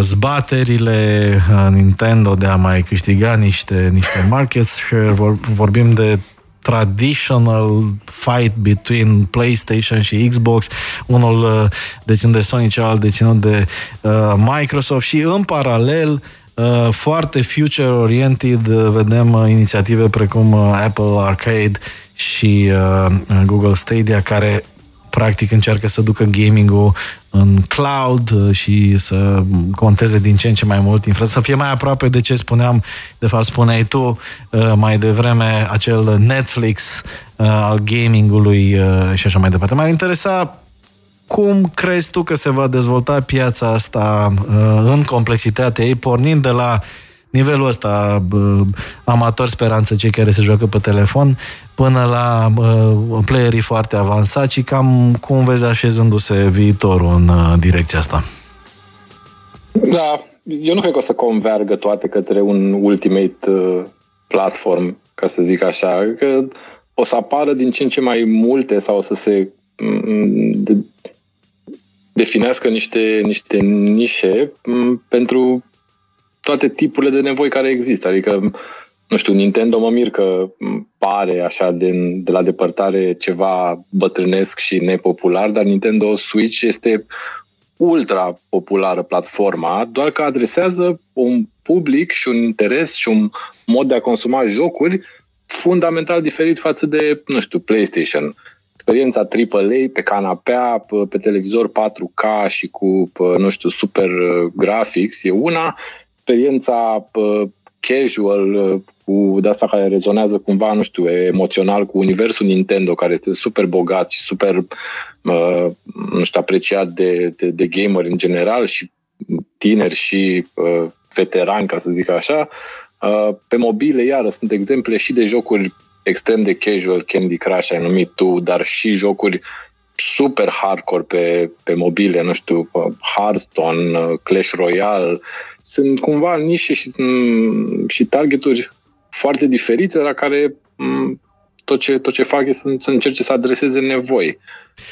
zbaterile Nintendo de a mai câștiga niște, niște market share. Vorbim de traditional fight between PlayStation și Xbox, unul uh, deținut de Sony, celălalt deținut de uh, Microsoft și în paralel uh, foarte future-oriented uh, vedem uh, inițiative precum uh, Apple Arcade și uh, Google Stadia care practic încearcă să ducă gaming-ul în cloud uh, și să conteze din ce în ce mai mult infrastructură, să fie mai aproape de ce spuneam, de fapt spuneai tu uh, mai devreme, acel Netflix uh, al gamingului și așa mai departe. M-ar interesa cum crezi tu că se va dezvolta piața asta în complexitatea ei, pornind de la nivelul ăsta amator speranță, cei care se joacă pe telefon, până la uh, playerii foarte avansați și cam cum vezi așezându-se viitorul în uh, direcția asta? Da, eu nu cred că o să convergă toate către un ultimate uh, platform, ca să zic așa. Că o să apară din ce în ce mai multe sau o să se mm, de, definească niște, niște nișe mm, pentru toate tipurile de nevoi care există. Adică, nu știu, Nintendo mă mir că pare așa de, de la depărtare ceva bătrânesc și nepopular, dar Nintendo Switch este ultra populară platforma, doar că adresează un public și un interes și un mod de a consuma jocuri fundamental diferit față de, nu știu, PlayStation. Experiența AAA pe canapea, pe televizor 4K și cu, nu știu, super graphics e una, experiența casual cu de asta care rezonează cumva, nu știu, emoțional cu universul Nintendo, care este super bogat și super, uh, nu știu, apreciat de, de, de gamer în general și tineri și uh, veterani, ca să zic așa. Uh, pe mobile, iară, sunt exemple și de jocuri extrem de casual, Candy Crush ai numit tu, dar și jocuri super hardcore pe, pe mobile, nu știu, Hearthstone, Clash Royale, sunt cumva nișe și, și targeturi foarte diferite, la care tot ce, tot ce fac e să, să încerce să adreseze nevoi.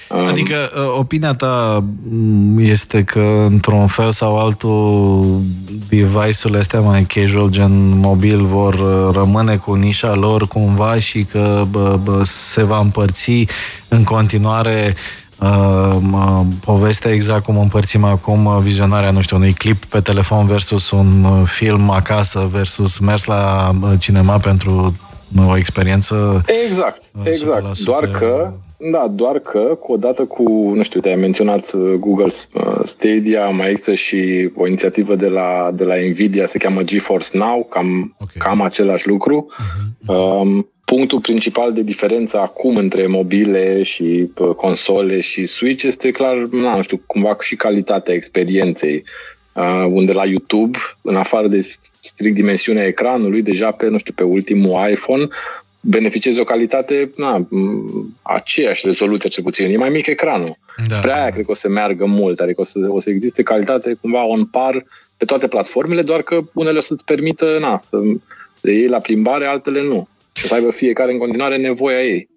Adică ă, opinia ta este că într-un fel sau altul device-urile astea mai casual, gen mobil, vor ă, rămâne cu nișa lor cumva și că bă, bă, se va împărți în continuare Uh, povestea exact cum împărțim acum vizionarea, nu știu, unui clip pe telefon versus un film acasă versus mers la cinema pentru o experiență Exact, exact. Doar că da, doar că, odată cu, nu știu, te-ai menționat Google Stadia, mai există și o inițiativă de la, de la Nvidia, se cheamă GeForce Now, cam, okay. cam același lucru. Uh-huh. Um, punctul principal de diferență acum între mobile și console și Switch este clar, nu știu, cumva și calitatea experienței. Uh, unde la YouTube, în afară de strict dimensiunea ecranului, deja pe, nu știu, pe ultimul iPhone, beneficiezi o calitate, na, aceeași rezoluție cel puțin. E mai mic ecranul. Da. Spre aia cred că o să meargă mult, adică o să, o să existe calitate cumva on par pe toate platformele, doar că unele o să-ți permită na, să le iei la plimbare, altele nu și să aibă fiecare în continuare nevoia ei.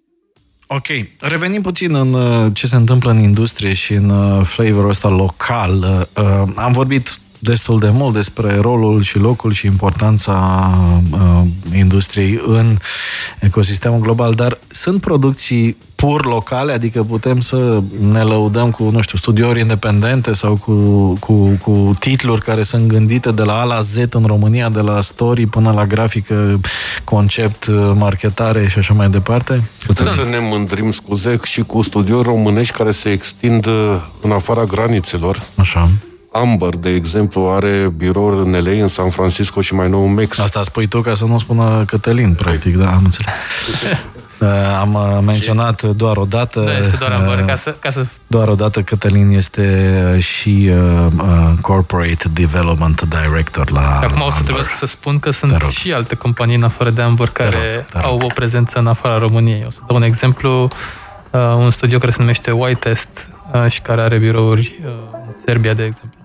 Ok. Revenim puțin în uh, ce se întâmplă în industrie și în uh, flavorul ăsta local. Uh, am vorbit destul de mult despre rolul și locul și importanța uh, industriei în ecosistemul global, dar sunt producții pur locale, adică putem să ne lăudăm cu, nu știu, studiouri independente sau cu, cu, cu titluri care sunt gândite de la A la Z în România, de la story până la grafică, concept, marketare și așa mai departe? Putem să ne mândrim, scuze, și cu studiouri românești care se extind în afara granițelor. Așa. Amber, de exemplu, are birouri în LA, în San Francisco și mai nou în Mexic. Asta spui tu ca să nu spună Cătălin, practic, da, am înțeles. [LAUGHS] Uh, am uh, menționat doar o dată. Da, este doar Amber, uh, ca să, ca să... Doar o dată Cătălin este și uh, Corporate Development Director la Acum la o să trebuie să spun că sunt și alte companii în afară de Amber care rog, au o prezență în afara României. O să dau un exemplu, uh, un studio care se numește White Test uh, și care are birouri uh, în Serbia, de exemplu.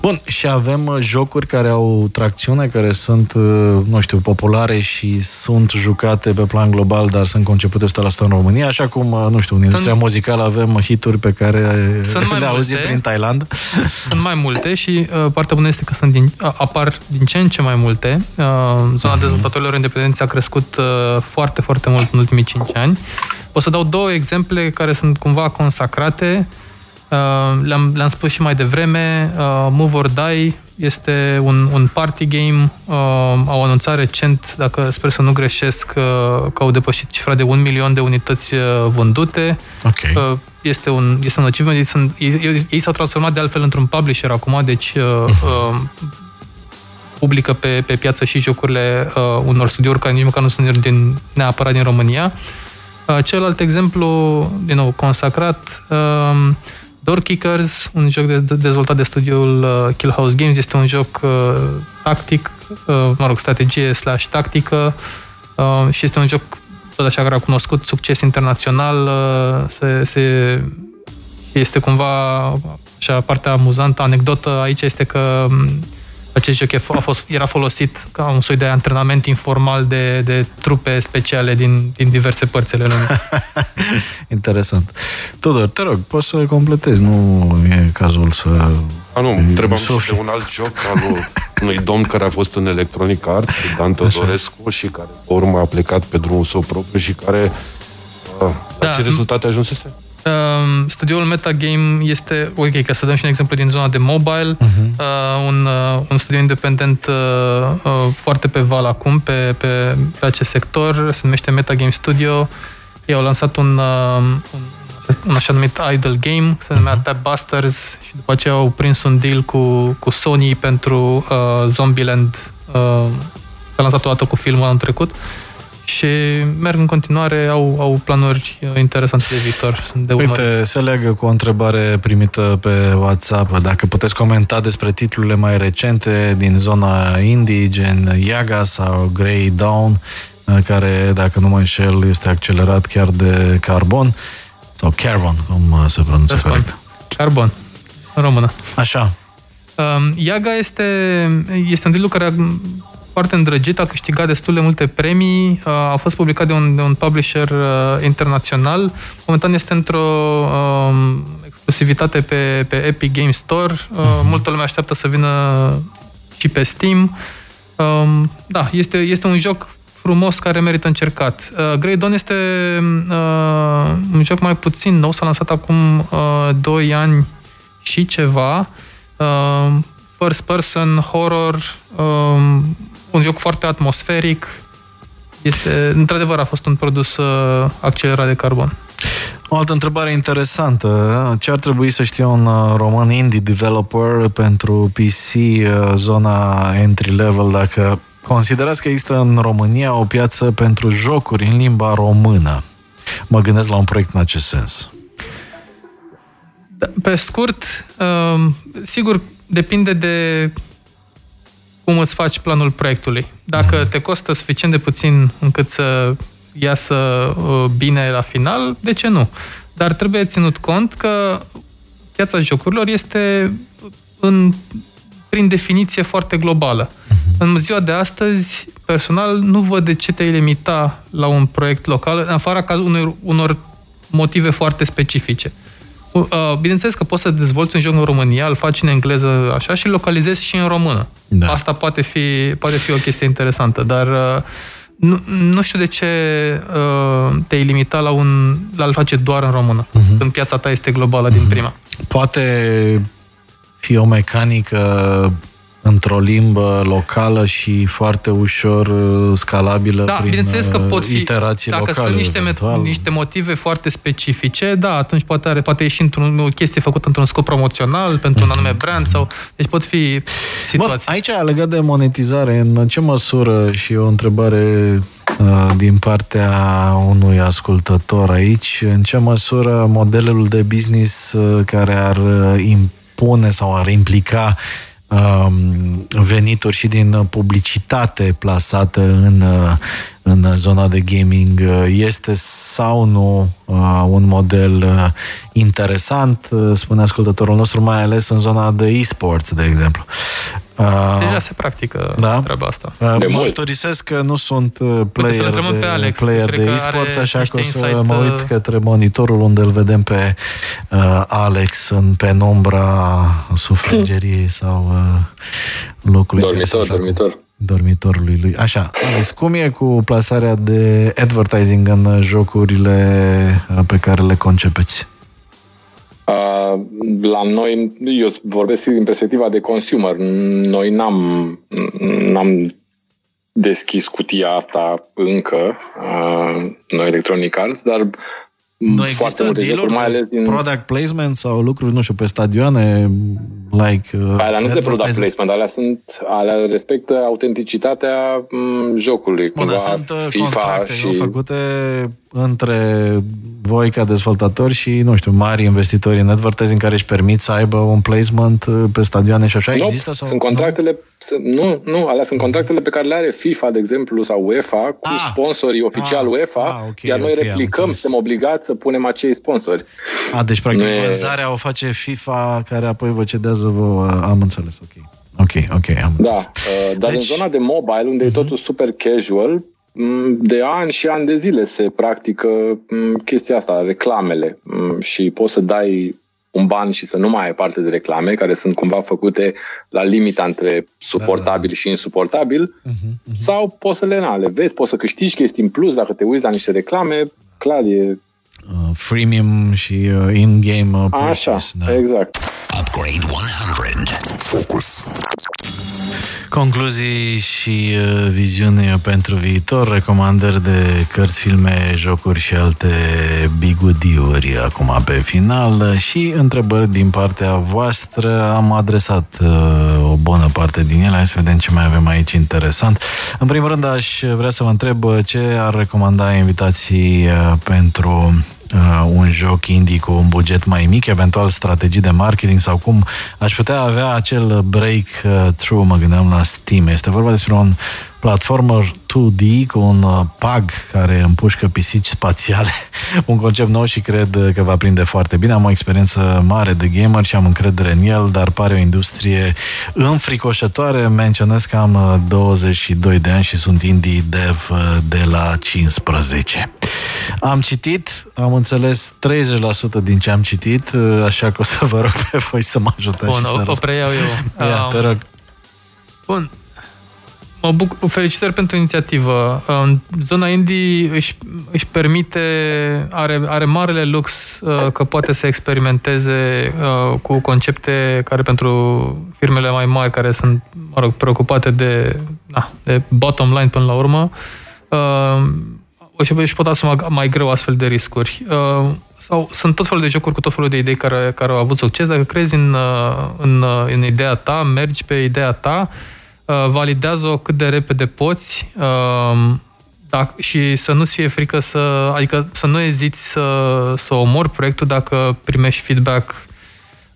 Bun, și avem uh, jocuri care au tracțiune, care sunt, uh, nu știu, populare și sunt jucate pe plan global, dar sunt concepute 100% în România, așa cum, uh, nu știu, în industria sunt... muzicală avem hituri pe care sunt [LAUGHS] le auzi prin Thailand. Sunt mai multe și uh, partea bună este că sunt din, apar din ce în ce mai multe. Uh, zona uh-huh. dezvoltatorilor independenți a crescut uh, foarte, foarte mult în ultimii 5 ani. O să dau două exemple care sunt cumva consacrate Uh, le-am, le-am spus și mai devreme, uh, Move or Die este un, un party game. Uh, au anunțat recent, dacă sper să nu greșesc, uh, că au depășit cifra de un milion de unități uh, vândute. Okay. Uh, este, un, este un achievement. Ei, sunt, ei, ei s-au transformat de altfel într-un publisher acum, deci uh, uh, publică pe, pe piață și jocurile uh, unor studiouri care nici măcar nu sunt din, neapărat din România. Uh, celălalt exemplu, din nou, consacrat, uh, Door Kickers, un joc de, de, dezvoltat de studioul uh, Kill House Games, este un joc uh, tactic, uh, mă rog, strategie slash tactică uh, și este un joc tot așa care a cunoscut succes internațional, uh, se, se este cumva așa partea amuzantă, anecdotă. Aici este că acest joc a fost, era folosit ca un soi de antrenament informal de, de trupe speciale din, din diverse părți ale lumii. [LAUGHS] Interesant. Tudor, te rog, poți să completezi, nu e cazul să... A, nu, întrebam și de un alt joc al unui domn care a fost în Electronic Arts, Dan Teodorescu, și care pe urmă a plecat pe drumul său propriu și care... Uh, da. La ce rezultate ajunsese? Uh, studioul Metagame este, ok, ca să dăm și un exemplu din zona de mobile, uh-huh. uh, un, uh, un studio independent uh, uh, foarte pe val acum, pe, pe, pe acest sector, se numește Metagame Studio. Ei au lansat un, uh, un, un așa numit idle game, se numea uh-huh. Tap Busters și după aceea au prins un deal cu, cu Sony pentru uh, Zombieland. Uh, s-a lansat o dată cu filmul anul trecut. Uh, și merg în continuare, au, au planuri interesante de viitor. Sunt de Uite, se leagă cu o întrebare primită pe WhatsApp. Dacă puteți comenta despre titlurile mai recente din zona indie, gen Yaga sau Grey Dawn, care, dacă nu mă înșel, este accelerat chiar de Carbon sau Carbon, cum se pronunță corect. Carbon, în română. Așa. Um, Yaga este, este un titlu care foarte îndrăgit, a câștigat destul de multe premii, a fost publicat de un, de un publisher uh, internațional. Momentan este într-o um, exclusivitate pe, pe Epic Game Store. Uh, uh-huh. Multă lume așteaptă să vină și pe Steam. Um, da, este, este un joc frumos care merită încercat. Uh, Grey Dawn este uh, un joc mai puțin nou, s-a lansat acum uh, 2 ani și ceva. Uh, first person, horror, um, un joc foarte atmosferic. Este, într-adevăr, a fost un produs uh, accelerat de carbon. O altă întrebare interesantă. Ce ar trebui să știe un uh, roman indie developer pentru PC, uh, zona entry level, dacă considerați că există în România o piață pentru jocuri în limba română? Mă gândesc la un proiect în acest sens. Da, pe scurt, um, sigur, depinde de cum îți faci planul proiectului. Dacă mhm. te costă suficient de puțin încât să iasă uh, bine la final, de ce nu? Dar trebuie ținut cont că piața jocurilor este în, prin definiție foarte globală. Uh-huh. În ziua de astăzi, personal, nu văd de ce te-ai limita la un proiect local, în afara caz unor, unor motive foarte specifice. Uh, bineînțeles că poți să dezvolți un joc în România, îl faci în engleză așa și îl localizezi și în română. Da. Asta poate fi, poate fi o chestie interesantă, dar uh, nu, nu știu de ce uh, te-ai limita la, un, la a-l face doar în română, uh-huh. când piața ta este globală uh-huh. din mhm. prima. Poate fi o mecanică într-o limbă locală și foarte ușor uh, scalabilă da, prin bineînțeles că pot fi, iterații dacă locale. sunt niște, niște motive foarte specifice, da, atunci poate, are, poate ieși într-un, o chestie făcută într-un scop promoțional, pentru un anume brand sau... Deci pot fi situații. Bă, aici, legat de monetizare, în ce măsură, și o întrebare uh, din partea unui ascultător aici, în ce măsură modelul de business uh, care ar impune sau ar implica Um, venituri și din publicitate plasată în, uh, în zona de gaming uh, este sau nu uh, un model interesant, spune ascultătorul nostru, mai ales în zona de e-sports, de exemplu. Uh, Deja se practică da? treaba asta. Uh, de mărturisesc că nu sunt uh, player de, pe Alex. Player de e-sports, așa că o să mă uit către monitorul unde îl vedem pe uh, Alex în penumbra sufrageriei sau uh, locului. Dormitor, dormitor. Dormitorului lui. Așa, Alex, cum e cu plasarea de advertising în jocurile pe care le concepeți? la noi, eu vorbesc din perspectiva de consumer, noi n-am, n-am deschis cutia asta încă, noi Electronic Arts, dar nu există deal mai ales din... product placement sau lucruri, nu știu, pe stadioane, like... Uh, alea nu sunt product placement, alea, sunt, alea respectă autenticitatea m, jocului. Bun, sunt uh, FIFA contracte și... făcute între voi ca dezvoltatori și, nu știu, mari investitori în advertising care își permit să aibă un placement uh, pe stadioane și așa? No, Există? Sau, sunt contractele, nu? nu, nu, alea sunt contractele pe care le are FIFA, de exemplu, sau UEFA, cu ah, sponsorii oficial ah, UEFA, ah, okay, iar noi okay, replicăm, suntem obligați să punem acei sponsori. Ah, deci, practic, ne... vânzarea o face FIFA, care apoi vă cedează vă... Am înțeles, ok. Ok, ok, am Da, uh, dar deci... în zona de mobile, unde uh-huh. e mhm. totul super casual, Mm, de ani și ani de zile se practică mm, chestia asta, reclamele mm, și poți să dai un ban și să nu mai ai parte de reclame, care sunt cumva făcute la limita între suportabil da, da. și insuportabil, uh-huh, uh-huh. sau poți să le, na, le vezi, poți să câștigi chestii în plus dacă te uiți la niște reclame, clar e... Uh, freemium și uh, in-game uh, purchase, Așa, da. exact. Upgrade 100. Focus. Concluzii și uh, viziune pentru viitor, recomandări de cărți, filme, jocuri și alte bigudiuri acum pe final și întrebări din partea voastră. Am adresat uh, o bună parte din ele, hai să vedem ce mai avem aici interesant. În primul rând aș vrea să vă întreb ce ar recomanda invitații uh, pentru uh, un joc indie cu un buget mai mic, eventual strategii de marketing sau cum aș putea avea acel breakthrough, mă gândeam la Steam. Este vorba despre un platformer 2D cu un uh, pag care împușcă pisici spațiale. [LAUGHS] un concept nou și cred că va prinde foarte bine. Am o experiență mare de gamer și am încredere în el, dar pare o industrie înfricoșătoare. Menționez că am 22 uh, de ani și sunt indie dev uh, de la 15. Am citit, am înțeles 30% din ce am citit, așa că o să vă rog pe voi să mă ajutați. Bun, o, o preiau eu. Ia, um, te rog. Bun, Mă bucur, felicitări pentru inițiativă. Zona indie își, își permite, are, are marele lux uh, că poate să experimenteze uh, cu concepte care pentru firmele mai mari, care sunt, mă rog, preocupate de, na, de bottom line până la urmă, uh, își pot asuma mai greu astfel de riscuri. Sau sunt tot felul de jocuri cu tot felul de idei care, care au avut succes. Dacă crezi în, în, în ideea ta, mergi pe ideea ta, Uh, validează-o cât de repede poți um, dacă, și să nu-ți fie frică să, adică să nu eziți să, să omori proiectul dacă primești feedback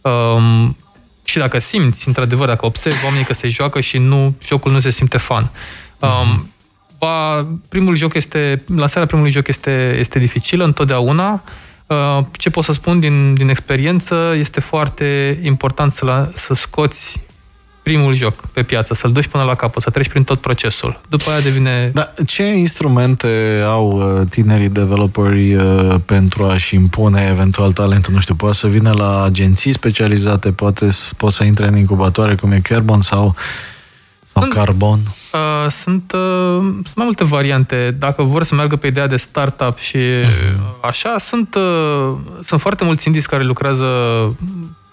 um, și dacă simți, într-adevăr, dacă observi oamenii că se joacă și nu, jocul nu se simte fan. Um, va, primul joc este, lansarea primului joc este, este dificilă întotdeauna. Uh, ce pot să spun din, din experiență, este foarte important să, la, să scoți primul joc pe piață, să-l duci până la capăt, să treci prin tot procesul. După aia devine... Da, ce instrumente au uh, tinerii developeri uh, pentru a-și impune eventual talentul? Nu știu, poate să vină la agenții specializate, poate poate să intre în incubatoare cum e Carbon sau, sau sunt, Carbon? Uh, sunt, uh, sunt mai multe variante. Dacă vor să meargă pe ideea de startup și uh-huh. așa, sunt, uh, sunt foarte mulți indies care lucrează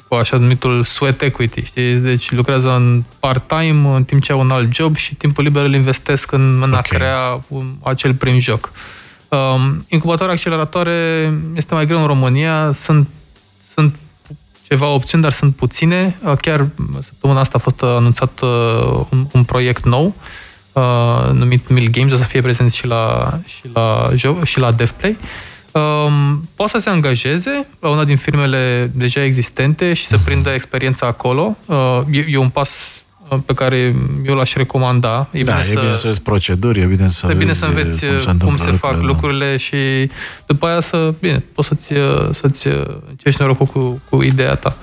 cu așa numitul sweat equity, știi? Deci lucrează în part-time în timp ce au un alt job și timpul liber îl investesc în, în okay. a crea un, acel prim joc. Um, incubatoare acceleratoare este mai greu în România, sunt, sunt ceva opțiuni, dar sunt puține. Uh, chiar săptămâna asta a fost anunțat uh, un, un proiect nou uh, numit Mill Games, o să fie prezent și la, și la, și la DevPlay. Uh, um, poate să se angajeze la una din firmele deja existente și să mhm. prindă experiența acolo. Uh, e, e un pas uh, pe care eu l-aș recomanda. E da, bine e să, bine să vezi proceduri, e bine să e bine să înveți cum se, cum se fac lucrurile și după aia să, bine, poți să-ți, să-ți încerci norocul cu, cu ideea ta.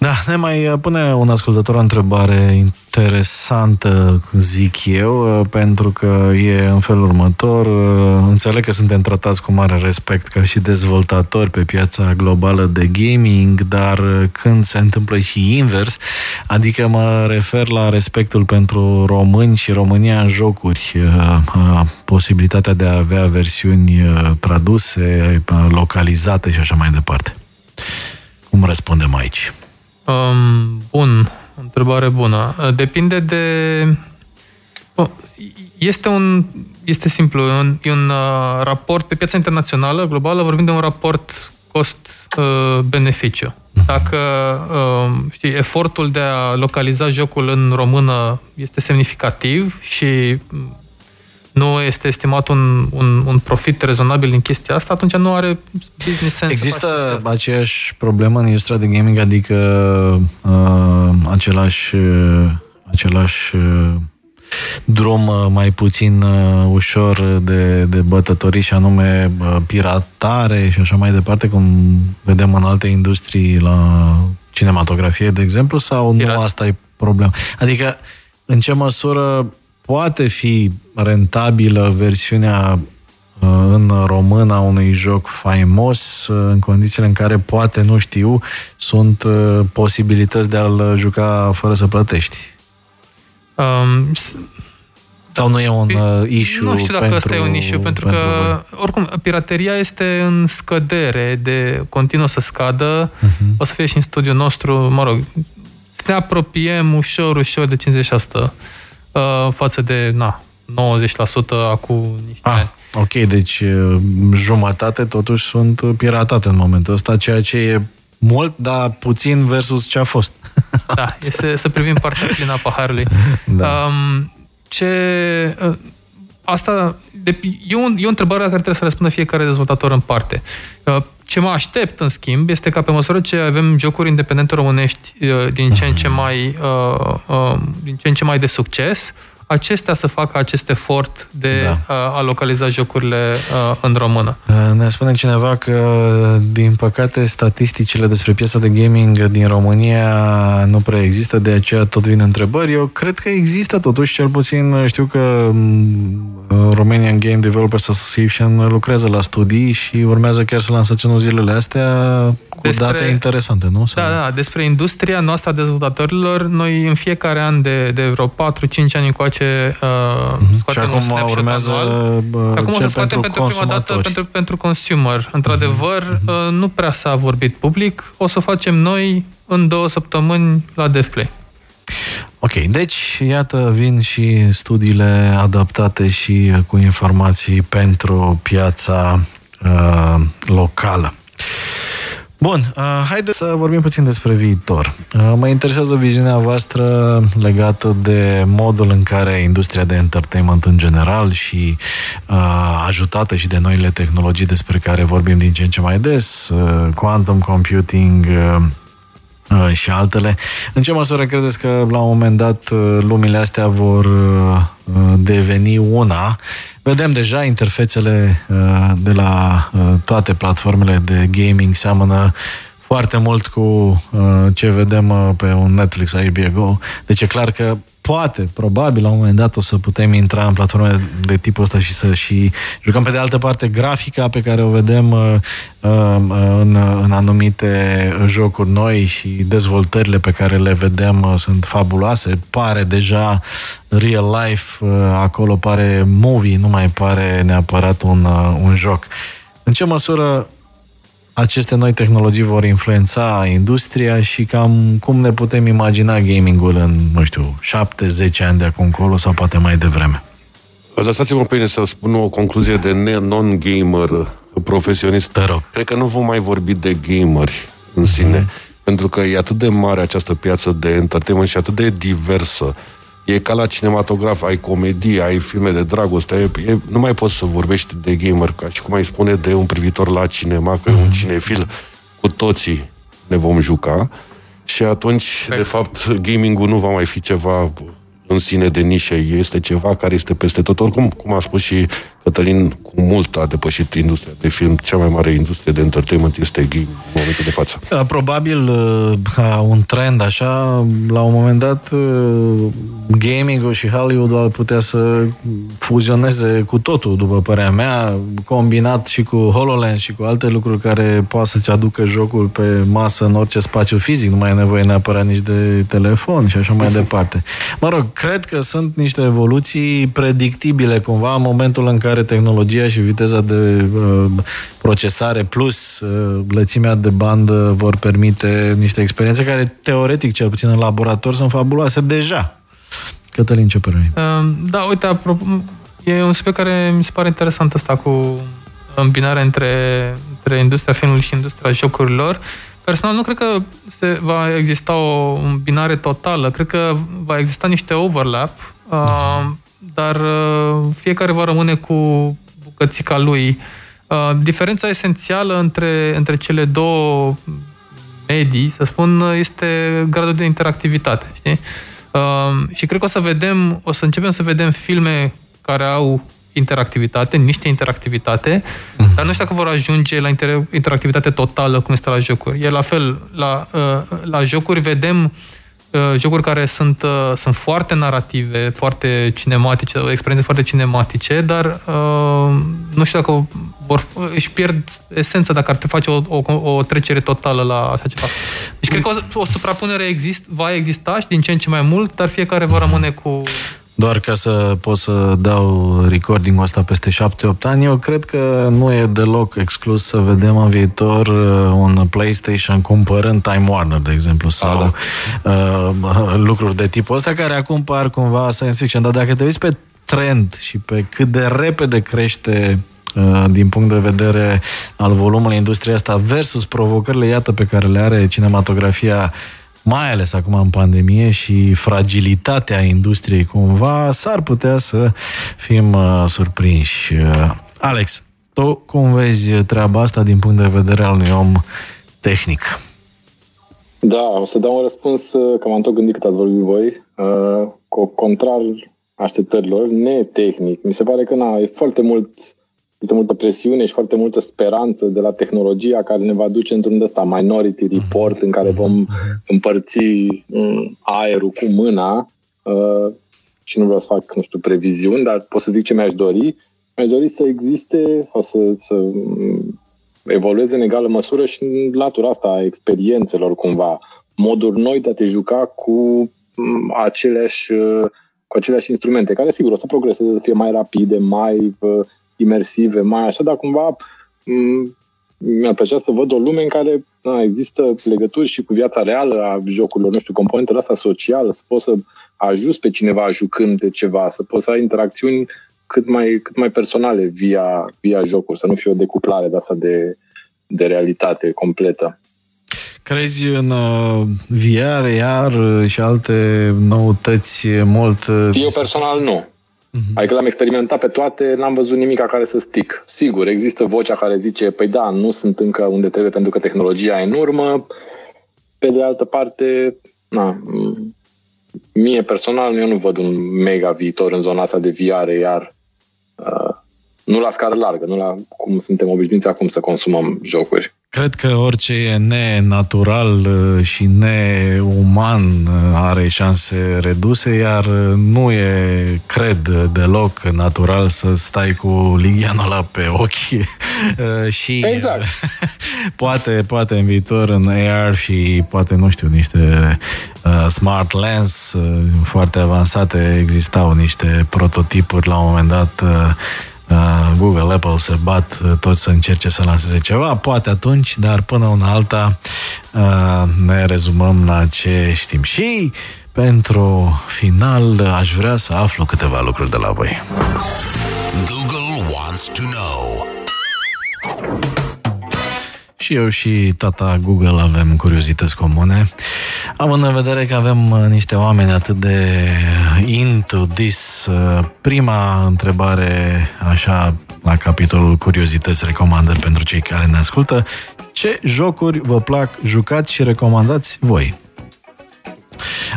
Da, ne mai uh, pune un ascultător o întrebare interesantă, zic eu, uh, pentru că e în felul următor. Uh, înțeleg că suntem tratați cu mare respect ca și dezvoltatori pe piața globală de gaming, dar când se întâmplă și invers, adică mă refer la respectul pentru români și România în jocuri, posibilitatea de a avea versiuni traduse, localizate și așa mai departe. Cum răspundem aici? Um, bun, întrebare bună. Depinde de... Este un... Este simplu, e un, e un uh, raport pe piața internațională, globală, vorbim de un raport cost-beneficiu. Dacă uh, știi, efortul de a localiza jocul în română este semnificativ și nu este estimat un, un, un profit rezonabil din chestia asta, atunci nu are business sense. Există aceeași problemă în industria de gaming, adică uh, același, uh, același uh, drum uh, mai puțin uh, ușor de, de bătătorii și anume uh, piratare și așa mai departe, cum vedem în alte industrii la cinematografie, de exemplu, sau Pirat. nu asta e problema? Adică, în ce măsură poate fi rentabilă versiunea în român a unui joc faimos, în condițiile în care poate, nu știu, sunt posibilități de a-l juca fără să plătești. Um, sau nu e un uh, issue Nu știu dacă pentru, ăsta e un issue, pentru, pentru că, voi. oricum, pirateria este în scădere, de continuă să scadă. Uh-huh. O să fie și în studiul nostru, mă rog, să ne apropiem ușor, ușor de 50% uh, față de, na, 90% acum niște ah, ani. Ok, deci uh, jumătate totuși sunt piratate în momentul ăsta, ceea ce e mult, dar puțin versus ce a fost. [LAUGHS] Da, este să privim partea plină a paharului. Da. Um, ce... Uh, asta de, e, un, e o întrebare la care trebuie să răspundă fiecare dezvoltator în parte. Uh, ce mă aștept, în schimb, este ca pe măsură ce avem jocuri independente românești uh, din ce în ce mai, uh, uh, din ce în ce mai de succes, acestea să facă acest efort de da. a localiza jocurile în română. Ne spune cineva că, din păcate, statisticile despre piața de gaming din România nu prea există, de aceea tot vin întrebări. Eu cred că există totuși, cel puțin știu că Romanian Game Developers Association lucrează la studii și urmează chiar să lansați în zilele astea cu despre, date interesante, nu? Da, da, despre industria noastră a dezvoltatorilor, noi în fiecare an de, de vreo 4-5 ani încoace uh, uh-huh. scoatem și acum un urmează anual. Uh, acum o să scoatem pentru, pentru prima dată pentru, pentru consumer. Într-adevăr, uh-huh. uh, nu prea s-a vorbit public, o să o facem noi în două săptămâni la DevPlay. Ok, deci iată vin și studiile adaptate și cu informații pentru piața uh, locală. Bun, uh, haideți să vorbim puțin despre viitor. Uh, mă interesează viziunea voastră legată de modul în care industria de entertainment în general și uh, ajutată și de noile tehnologii despre care vorbim din ce în ce mai des, uh, quantum computing, uh, Uh, și altele. În ce măsură credeți că la un moment dat uh, lumile astea vor uh, deveni una? Vedem deja interfețele de la toate platformele de gaming seamănă foarte mult cu ce vedem pe un Netflix, HBO. Deci e clar că poate, probabil, la un moment dat o să putem intra în platforme de tipul ăsta și să și jucăm. Pe de altă parte, grafica pe care o vedem uh, uh, în, în anumite jocuri noi și dezvoltările pe care le vedem uh, sunt fabuloase. Pare deja real life, uh, acolo pare movie, nu mai pare neapărat un, uh, un joc. În ce măsură aceste noi tehnologii vor influența industria și cam cum ne putem imagina gamingul în, nu știu, 7-10 ani de acum încolo sau poate mai devreme? Lăsați-mă pe mine să spun o concluzie de non-gamer profesionist. Te rog. Cred că nu vom mai vorbi de gameri în sine, mm-hmm. pentru că e atât de mare această piață de entertainment și atât de diversă E ca la cinematograf, ai comedie, ai filme de dragoste, e, e, nu mai poți să vorbești de gamer, ca și cum ai spune de un privitor la cinema, că mm-hmm. un mhm. cinefil, cu toții ne vom juca. Și atunci, de fapt, gamingul nu va mai fi ceva în sine de nișe, este ceva care este peste tot. Oricum, cum a spus și Cătălin, cu mult a depășit industria de film. Cea mai mare industrie de entertainment este game în momentul de față. Da, probabil, uh, ca un trend așa, la un moment dat, uh, gaming-ul și Hollywood ar putea să fuzioneze cu totul, după părerea mea, combinat și cu HoloLens și cu alte lucruri care poate să-ți aducă jocul pe masă în orice spațiu fizic, nu mai e nevoie neapărat nici de telefon și așa mai departe. Mă rog, cred că sunt niște evoluții predictibile cumva în momentul în care tehnologia și viteza de uh, procesare plus uh, lățimea de bandă vor permite niște experiențe care teoretic, cel puțin în laborator, sunt fabuloase deja. Cătălin, ce părere? Uh, da, uite, apropo, e un subiect care mi se pare interesant asta cu îmbinarea între, între industria filmului și industria jocurilor personal nu cred că se va exista o binare totală. Cred că va exista niște overlap, uh, dar uh, fiecare va rămâne cu bucățica lui. Uh, diferența esențială între, între cele două medii, să spun, este gradul de interactivitate. Știi? Uh, și cred că o să vedem, o să începem să vedem filme care au interactivitate, niște interactivitate, uh-huh. dar nu știu dacă vor ajunge la inter- interactivitate totală cum este la jocuri. E la fel, la, uh, la jocuri vedem uh, jocuri care sunt, uh, sunt foarte narrative, foarte cinematice, experiențe foarte cinematice, dar uh, nu știu dacă vor, își pierd esența dacă ar te face o, o, o trecere totală la așa ceva. Deci cred că o, o suprapunere exist, va exista și din ce în ce mai mult, dar fiecare va rămâne cu doar ca să pot să dau recording-ul ăsta peste 7-8 ani, eu cred că nu e deloc exclus să vedem în viitor uh, un PlayStation cumpărând Time Warner, de exemplu, sau A, da. uh, lucruri de tipul ăsta, care acum par cumva science fiction. Dar dacă te uiți pe trend și pe cât de repede crește uh, din punct de vedere al volumului industriei asta versus provocările, iată, pe care le are cinematografia mai ales acum în pandemie și fragilitatea industriei cumva, s-ar putea să fim uh, surprinși. Uh, Alex, tu cum vezi treaba asta din punct de vedere al unui om tehnic? Da, o să dau un răspuns uh, că m-am tot gândit cât ați vorbit voi, uh, cu contrar așteptărilor, netehnic. Mi se pare că na, e foarte mult foarte multă presiune și foarte multă speranță de la tehnologia care ne va duce într-un ăsta minority report în care vom împărți mm, aerul cu mâna uh, și nu vreau să fac, nu știu, previziuni, dar pot să zic ce mi-aș dori. Mi-aș dori să existe sau să, să mm, evolueze în egală măsură și în latura asta a experiențelor cumva, moduri noi de a te juca cu mm, aceleași, uh, cu aceleași instrumente, care sigur o să progreseze, să fie mai rapide, mai uh, imersive, mai așa, dar cumva mi-ar plăcea să văd o lume în care na, există legături și cu viața reală a jocurilor, nu știu, componentele asta socială, să poți să ajuți pe cineva jucând de ceva, să poți să ai interacțiuni cât mai, cât mai personale via, via jocuri, să nu fie o decuplare de asta de, de realitate completă. Crezi în uh, VR, iar și alte noutăți mult... Uh, Eu personal nu. Uh-huh. Adică l-am experimentat pe toate, n-am văzut nimic care să stic. Sigur, există vocea care zice, păi da, nu sunt încă unde trebuie pentru că tehnologia e în urmă. Pe de altă parte, na, mie personal, eu nu văd un mega viitor în zona asta de VR, iar uh, nu la scară largă, nu la cum suntem obișnuiți acum să consumăm jocuri. Cred că orice e nenatural uh, și neuman uh, are șanse reduse, iar uh, nu e, cred, deloc natural să stai cu ligheanul ăla pe ochi [LAUGHS] și exact. [LAUGHS] poate, poate în viitor în AR și poate, nu știu, niște smart lens foarte avansate existau niște prototipuri la un moment dat Uh, Google, Apple se bat uh, toți să încerce să lanseze ceva, poate atunci, dar până una alta uh, ne rezumăm la ce știm. Și pentru final aș vrea să aflu câteva lucruri de la voi. Google wants to know. Și eu și tata Google avem curiozități comune. Având în vedere că avem uh, niște oameni atât de into this, uh, prima întrebare, așa, la capitolul curiozități, recomandări pentru cei care ne ascultă, ce jocuri vă plac jucați și recomandați voi?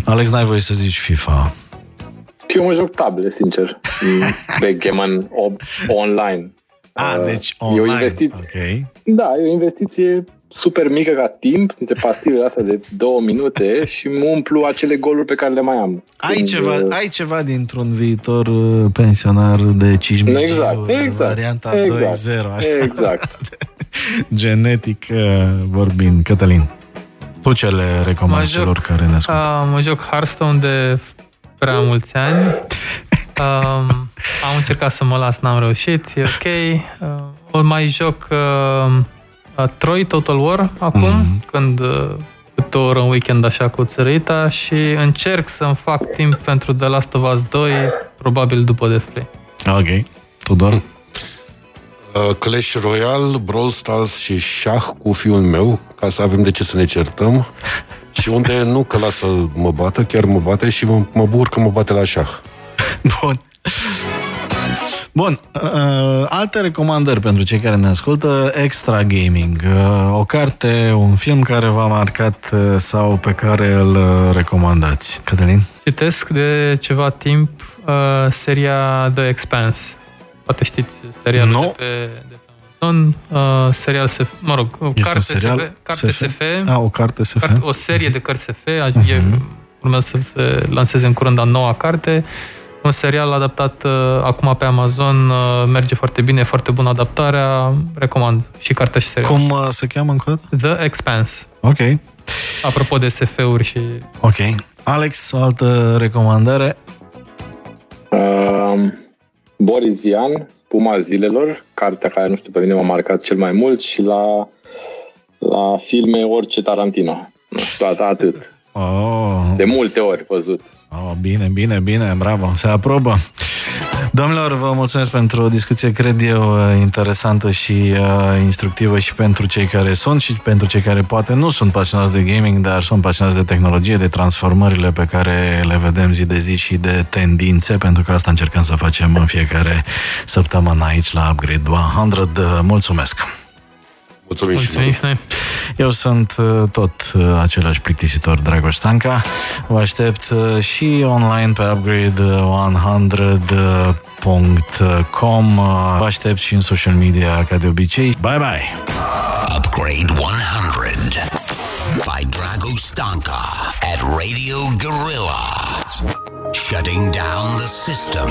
Alex, n-ai voie să zici FIFA. Eu mă joc table, sincer. Backgammon [LAUGHS] online. Ah, uh, deci online. E o investi- okay. Da, e o investiție super mică ca timp, niște pastile astea de două minute și mă umplu acele goluri pe care le mai am. Ai, Când, ceva, uh, ai ceva dintr-un viitor uh, pensionar de Cismigiu, exact, exact, varianta exact, 2.0. Așa. Exact. [LAUGHS] Genetic vorbind. Cătălin, tu ce le recomand celor care ne ascultă? Uh, mă joc Hearthstone de prea mulți ani. [LAUGHS] Um, am încercat să mă las, n-am reușit, e ok. Uh, o mai joc uh, uh, Troy Total War acum, mm-hmm. când uh, câte o oră în weekend așa cu țărita și încerc să-mi fac timp pentru The Last of Us 2, probabil după Deathplay. Ok. Tudor? Uh, Clash Royale, Brawl Stars și șah cu fiul meu, ca să avem de ce să ne certăm. [LAUGHS] și unde nu că lasă mă bată, chiar mă bate și mă, mă bucur că mă bate la șah. [LAUGHS] Bun. Bun, uh, alte recomandări pentru cei care ne ascultă, Extra Gaming, uh, o carte, un film care v-a marcat uh, sau pe care îl uh, recomandați. Cătălin? Citesc de ceva timp uh, seria The Expanse. Poate știți serialul No. de, pe, de pe Amazon. Uh, serial SF, mă rog, o Este carte un serial SF, carte SF, A, o carte SF? carte, o serie de cărți SF, Mhm. uh-huh. e, urmează să se lanseze în curând a noua carte. Un serial adaptat uh, acum pe Amazon, uh, merge foarte bine, e foarte bună adaptarea, recomand și cartea și serial. Cum uh, se cheamă încă o dată? The Expanse. Ok, Apropo de SF-uri și... ok. Alex, o altă recomandare? Uh, Boris Vian, Spuma zilelor, cartea care, nu știu, pe mine m-a marcat cel mai mult și la, la filme orice Tarantino. Nu știu, at- atât. Oh, De multe ori văzut. Oh, bine, bine, bine, bravo, se aprobă. Domnilor, vă mulțumesc pentru o discuție, cred eu, interesantă și uh, instructivă și pentru cei care sunt și pentru cei care poate nu sunt pasionați de gaming, dar sunt pasionați de tehnologie, de transformările pe care le vedem zi de zi și de tendințe, pentru că asta încercăm să facem în fiecare săptămână aici la Upgrade 100. Mulțumesc! Mulțumim, și Mulțumim noi. și noi. Eu sunt uh, tot uh, același plictisitor, Dragoș Stanca. Vă aștept uh, și online pe upgrade100.com. Uh, Vă aștept și în social media ca de obicei. Bye bye! Upgrade 100 by Dragoș Stanka at Radio Gorilla. Shutting down the system.